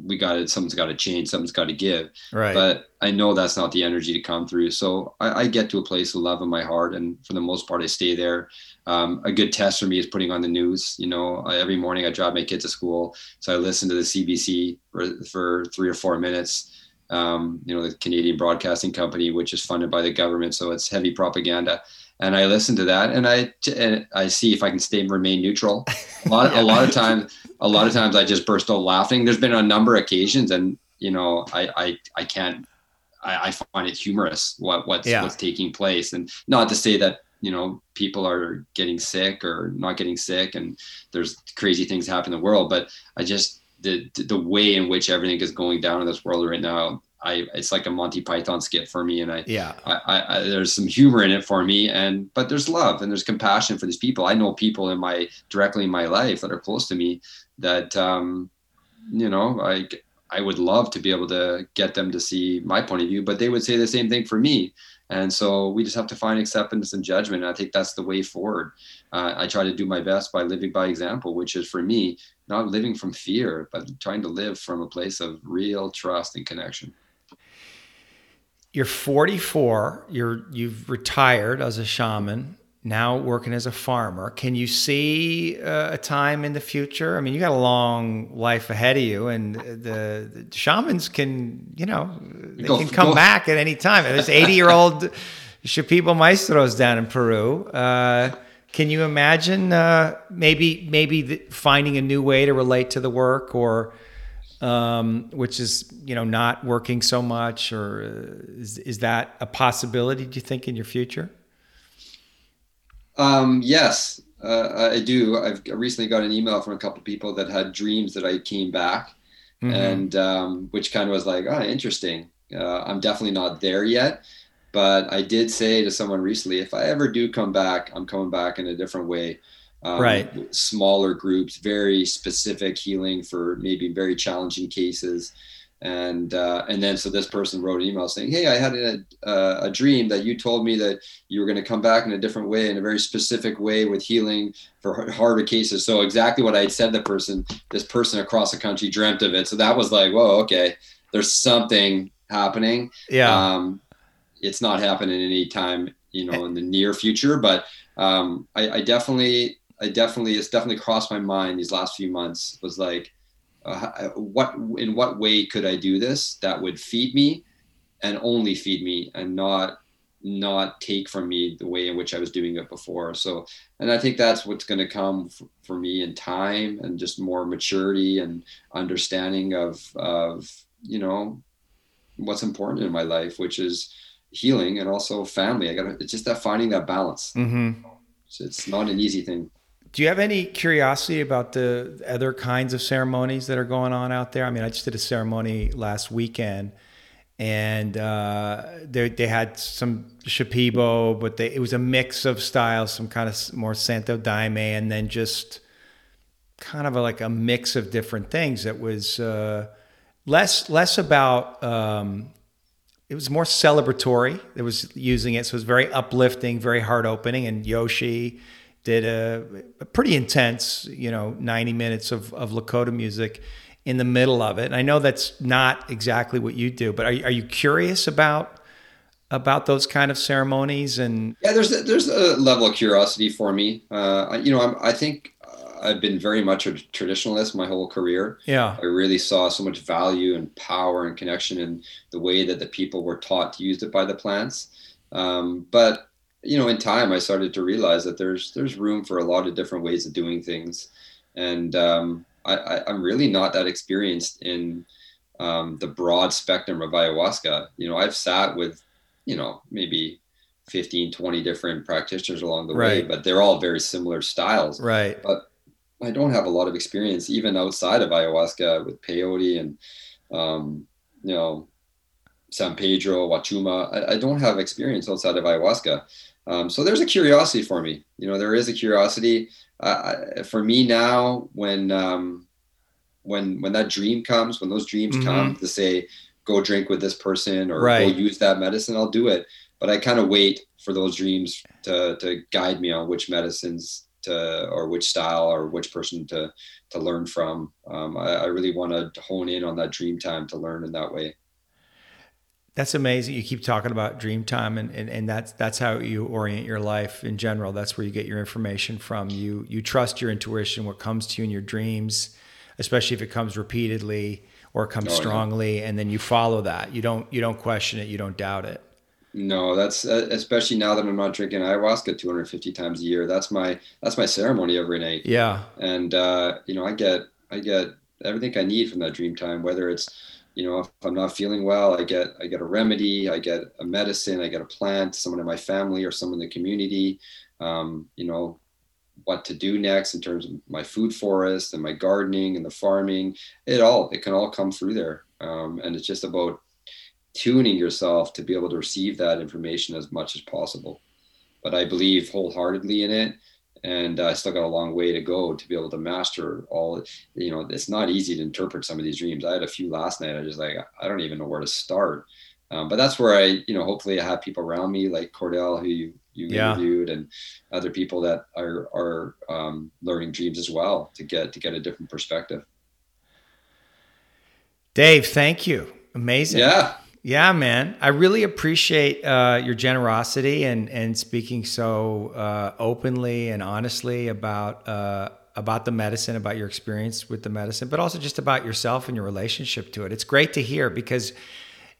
we got to, something's got to change. Something's got to give. Right. But I know that's not the energy to come through. So I, I get to a place of love in my heart, and for the most part, I stay there. Um, a good test for me is putting on the news. You know, I, every morning I drive my kids to school, so I listen to the CBC for, for three or four minutes. Um, you know, the Canadian Broadcasting Company, which is funded by the government, so it's heavy propaganda. And I listen to that, and I and I see if I can stay remain neutral. A lot, a lot of times, a lot of times I just burst out laughing. There's been a number of occasions, and you know, I I, I can't. I, I find it humorous what what's Yeah. what's taking place, and not to say that you know people are getting sick or not getting sick, and there's crazy things happen in the world, but I just the the way in which everything is going down in this world right now. I, it's like a Monty Python skit for me, and I, yeah. I, I, I there's some humor in it for me, and but there's love and there's compassion for these people. I know people in my directly in my life that are close to me that um, you know I I would love to be able to get them to see my point of view, but they would say the same thing for me. And so we just have to find acceptance and judgment. And I think that's the way forward. Uh, I try to do my best by living by example, which is for me not living from fear, but trying to live from a place of real trust and connection. You're 44. You're you've retired as a shaman. Now working as a farmer. Can you see uh, a time in the future? I mean, you got a long life ahead of you, and the, the shamans can, you know, they Go- can come go- back at any time. There's 80 year old Shipibo Maestros down in Peru. Uh, can you imagine uh, maybe maybe the, finding a new way to relate to the work, or um, which is you know not working so much, or uh, is, is that a possibility? Do you think in your future? Um, yes, uh, I do. I've recently got an email from a couple of people that had dreams that I came back, Mhm. and um, which kind of was like, oh, interesting. Uh, I'm definitely not there yet, but I did say to someone recently, if I ever do come back, I'm coming back in a different way. Um, right. smaller groups, very specific healing for maybe very challenging cases. And uh, and then so this person wrote an email saying, "Hey, I had a, uh, a dream that you told me that you were going to come back in a different way, in a very specific way with healing for harder cases." So exactly what I had said, the person, this person across the country dreamt of it. So that was like, "Whoa, okay, there's something happening." Yeah. Um, it's not happening anytime you know, in the near future, but um, I, I definitely I definitely it's definitely crossed my mind these last few months was like uh, what in what way could I do this that would feed me and only feed me and not not take from me the way in which I was doing it before. So, and I think that's what's going to come f- for me in time and just more maturity and understanding of, of, you know, what's important in my life, which is healing and also family. I got to, it's just that finding that balance. Mm-hmm. It's not an easy thing. Do you have any curiosity about the other kinds of ceremonies that are going on out there? I mean, I just did a ceremony last weekend, and uh, they they had some Shipibo, but they, it was a mix of styles, some kind of more Santo Daime, and then just kind of a, like a mix of different things. That was uh, less less about. Um, it was more celebratory. It was using it, so it was very uplifting, very heart opening, and Yoshi did a, a, pretty intense, you know, 90 minutes of, of Lakota music in the middle of it. And I know that's not exactly what you do, but are, are you curious about about those kind of ceremonies? And yeah, there's a, there's a level of curiosity for me. Uh, you know, I'm, I think I've been very much a traditionalist my whole career. Yeah, I really saw so much value and power and connection in the way that the people were taught to use it by the plants. Um, but you know, in time, I started to realize that there's there's room for a lot of different ways of doing things, and um, I, am really not that experienced in um, the broad spectrum of ayahuasca. You know, I've sat with, you know, maybe 15, 20 different practitioners along the right. way, but they're all very similar styles. Right. But I don't have a lot of experience even outside of ayahuasca with peyote and, um, you know, San Pedro, Wachuma. I, I, don't have experience outside of ayahuasca. Um, so there's a curiosity for me. You know, there is a curiosity uh, for me now when um, when when that dream comes, when those dreams mm-hmm. come to say, go drink with this person or right. go use that medicine, I'll do it. But I kind of wait for those dreams to to guide me on which medicines to or which style or which person to to learn from. Um, I, I really want to hone in on that dream time to learn in that way. That's amazing. You keep talking about dream time and, and, and that's that's how you orient your life in general. That's where you get your information from. You you trust your intuition, what comes to you in your dreams, especially if it comes repeatedly or comes oh, strongly, yeah. and then you follow that. You don't you don't question it, you don't doubt it. No, that's uh, especially now that I'm not drinking ayahuasca 250 times a year. That's my that's my ceremony every night. Yeah. And uh, you know, I get I get everything I need from that dream time, whether it's you know, if I'm not feeling well, I get I get a remedy, I get a medicine, I get a plant, someone in my family or someone in the community. Um, you know, what to do next in terms of my food forest and my gardening and the farming. It all it can all come through there, um, and it's just about tuning yourself to be able to receive that information as much as possible. But I believe wholeheartedly in it and I still got a long way to go to be able to master all. You know, it's not easy to interpret some of these dreams. I had a few last night. I just like I don't even know where to start. Um, but that's where I, you know, hopefully I have people around me like Cordell, who you, you yeah. interviewed, and other people that are are um, learning dreams as well to get to get a different perspective. Dave, thank you. Amazing. Yeah. Yeah, man. I really appreciate uh, your generosity and and speaking so uh, openly and honestly about uh, about the medicine, about your experience with the medicine, but also just about yourself and your relationship to it. It's great to hear because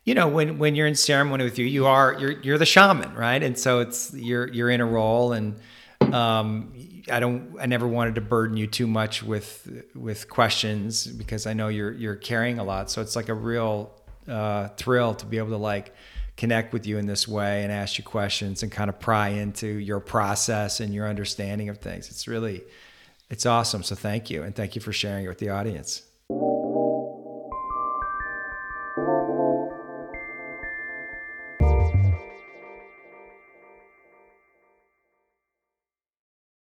you know when when you're in ceremony with you, you are you're you're the shaman, right? And so it's you're you're in a role and. Um, I don't. I never wanted to burden you too much with with questions because I know you're you're carrying a lot. So it's like a real uh, thrill to be able to like connect with you in this way and ask you questions and kind of pry into your process and your understanding of things. It's really, it's awesome. So thank you. And thank you for sharing it with the audience.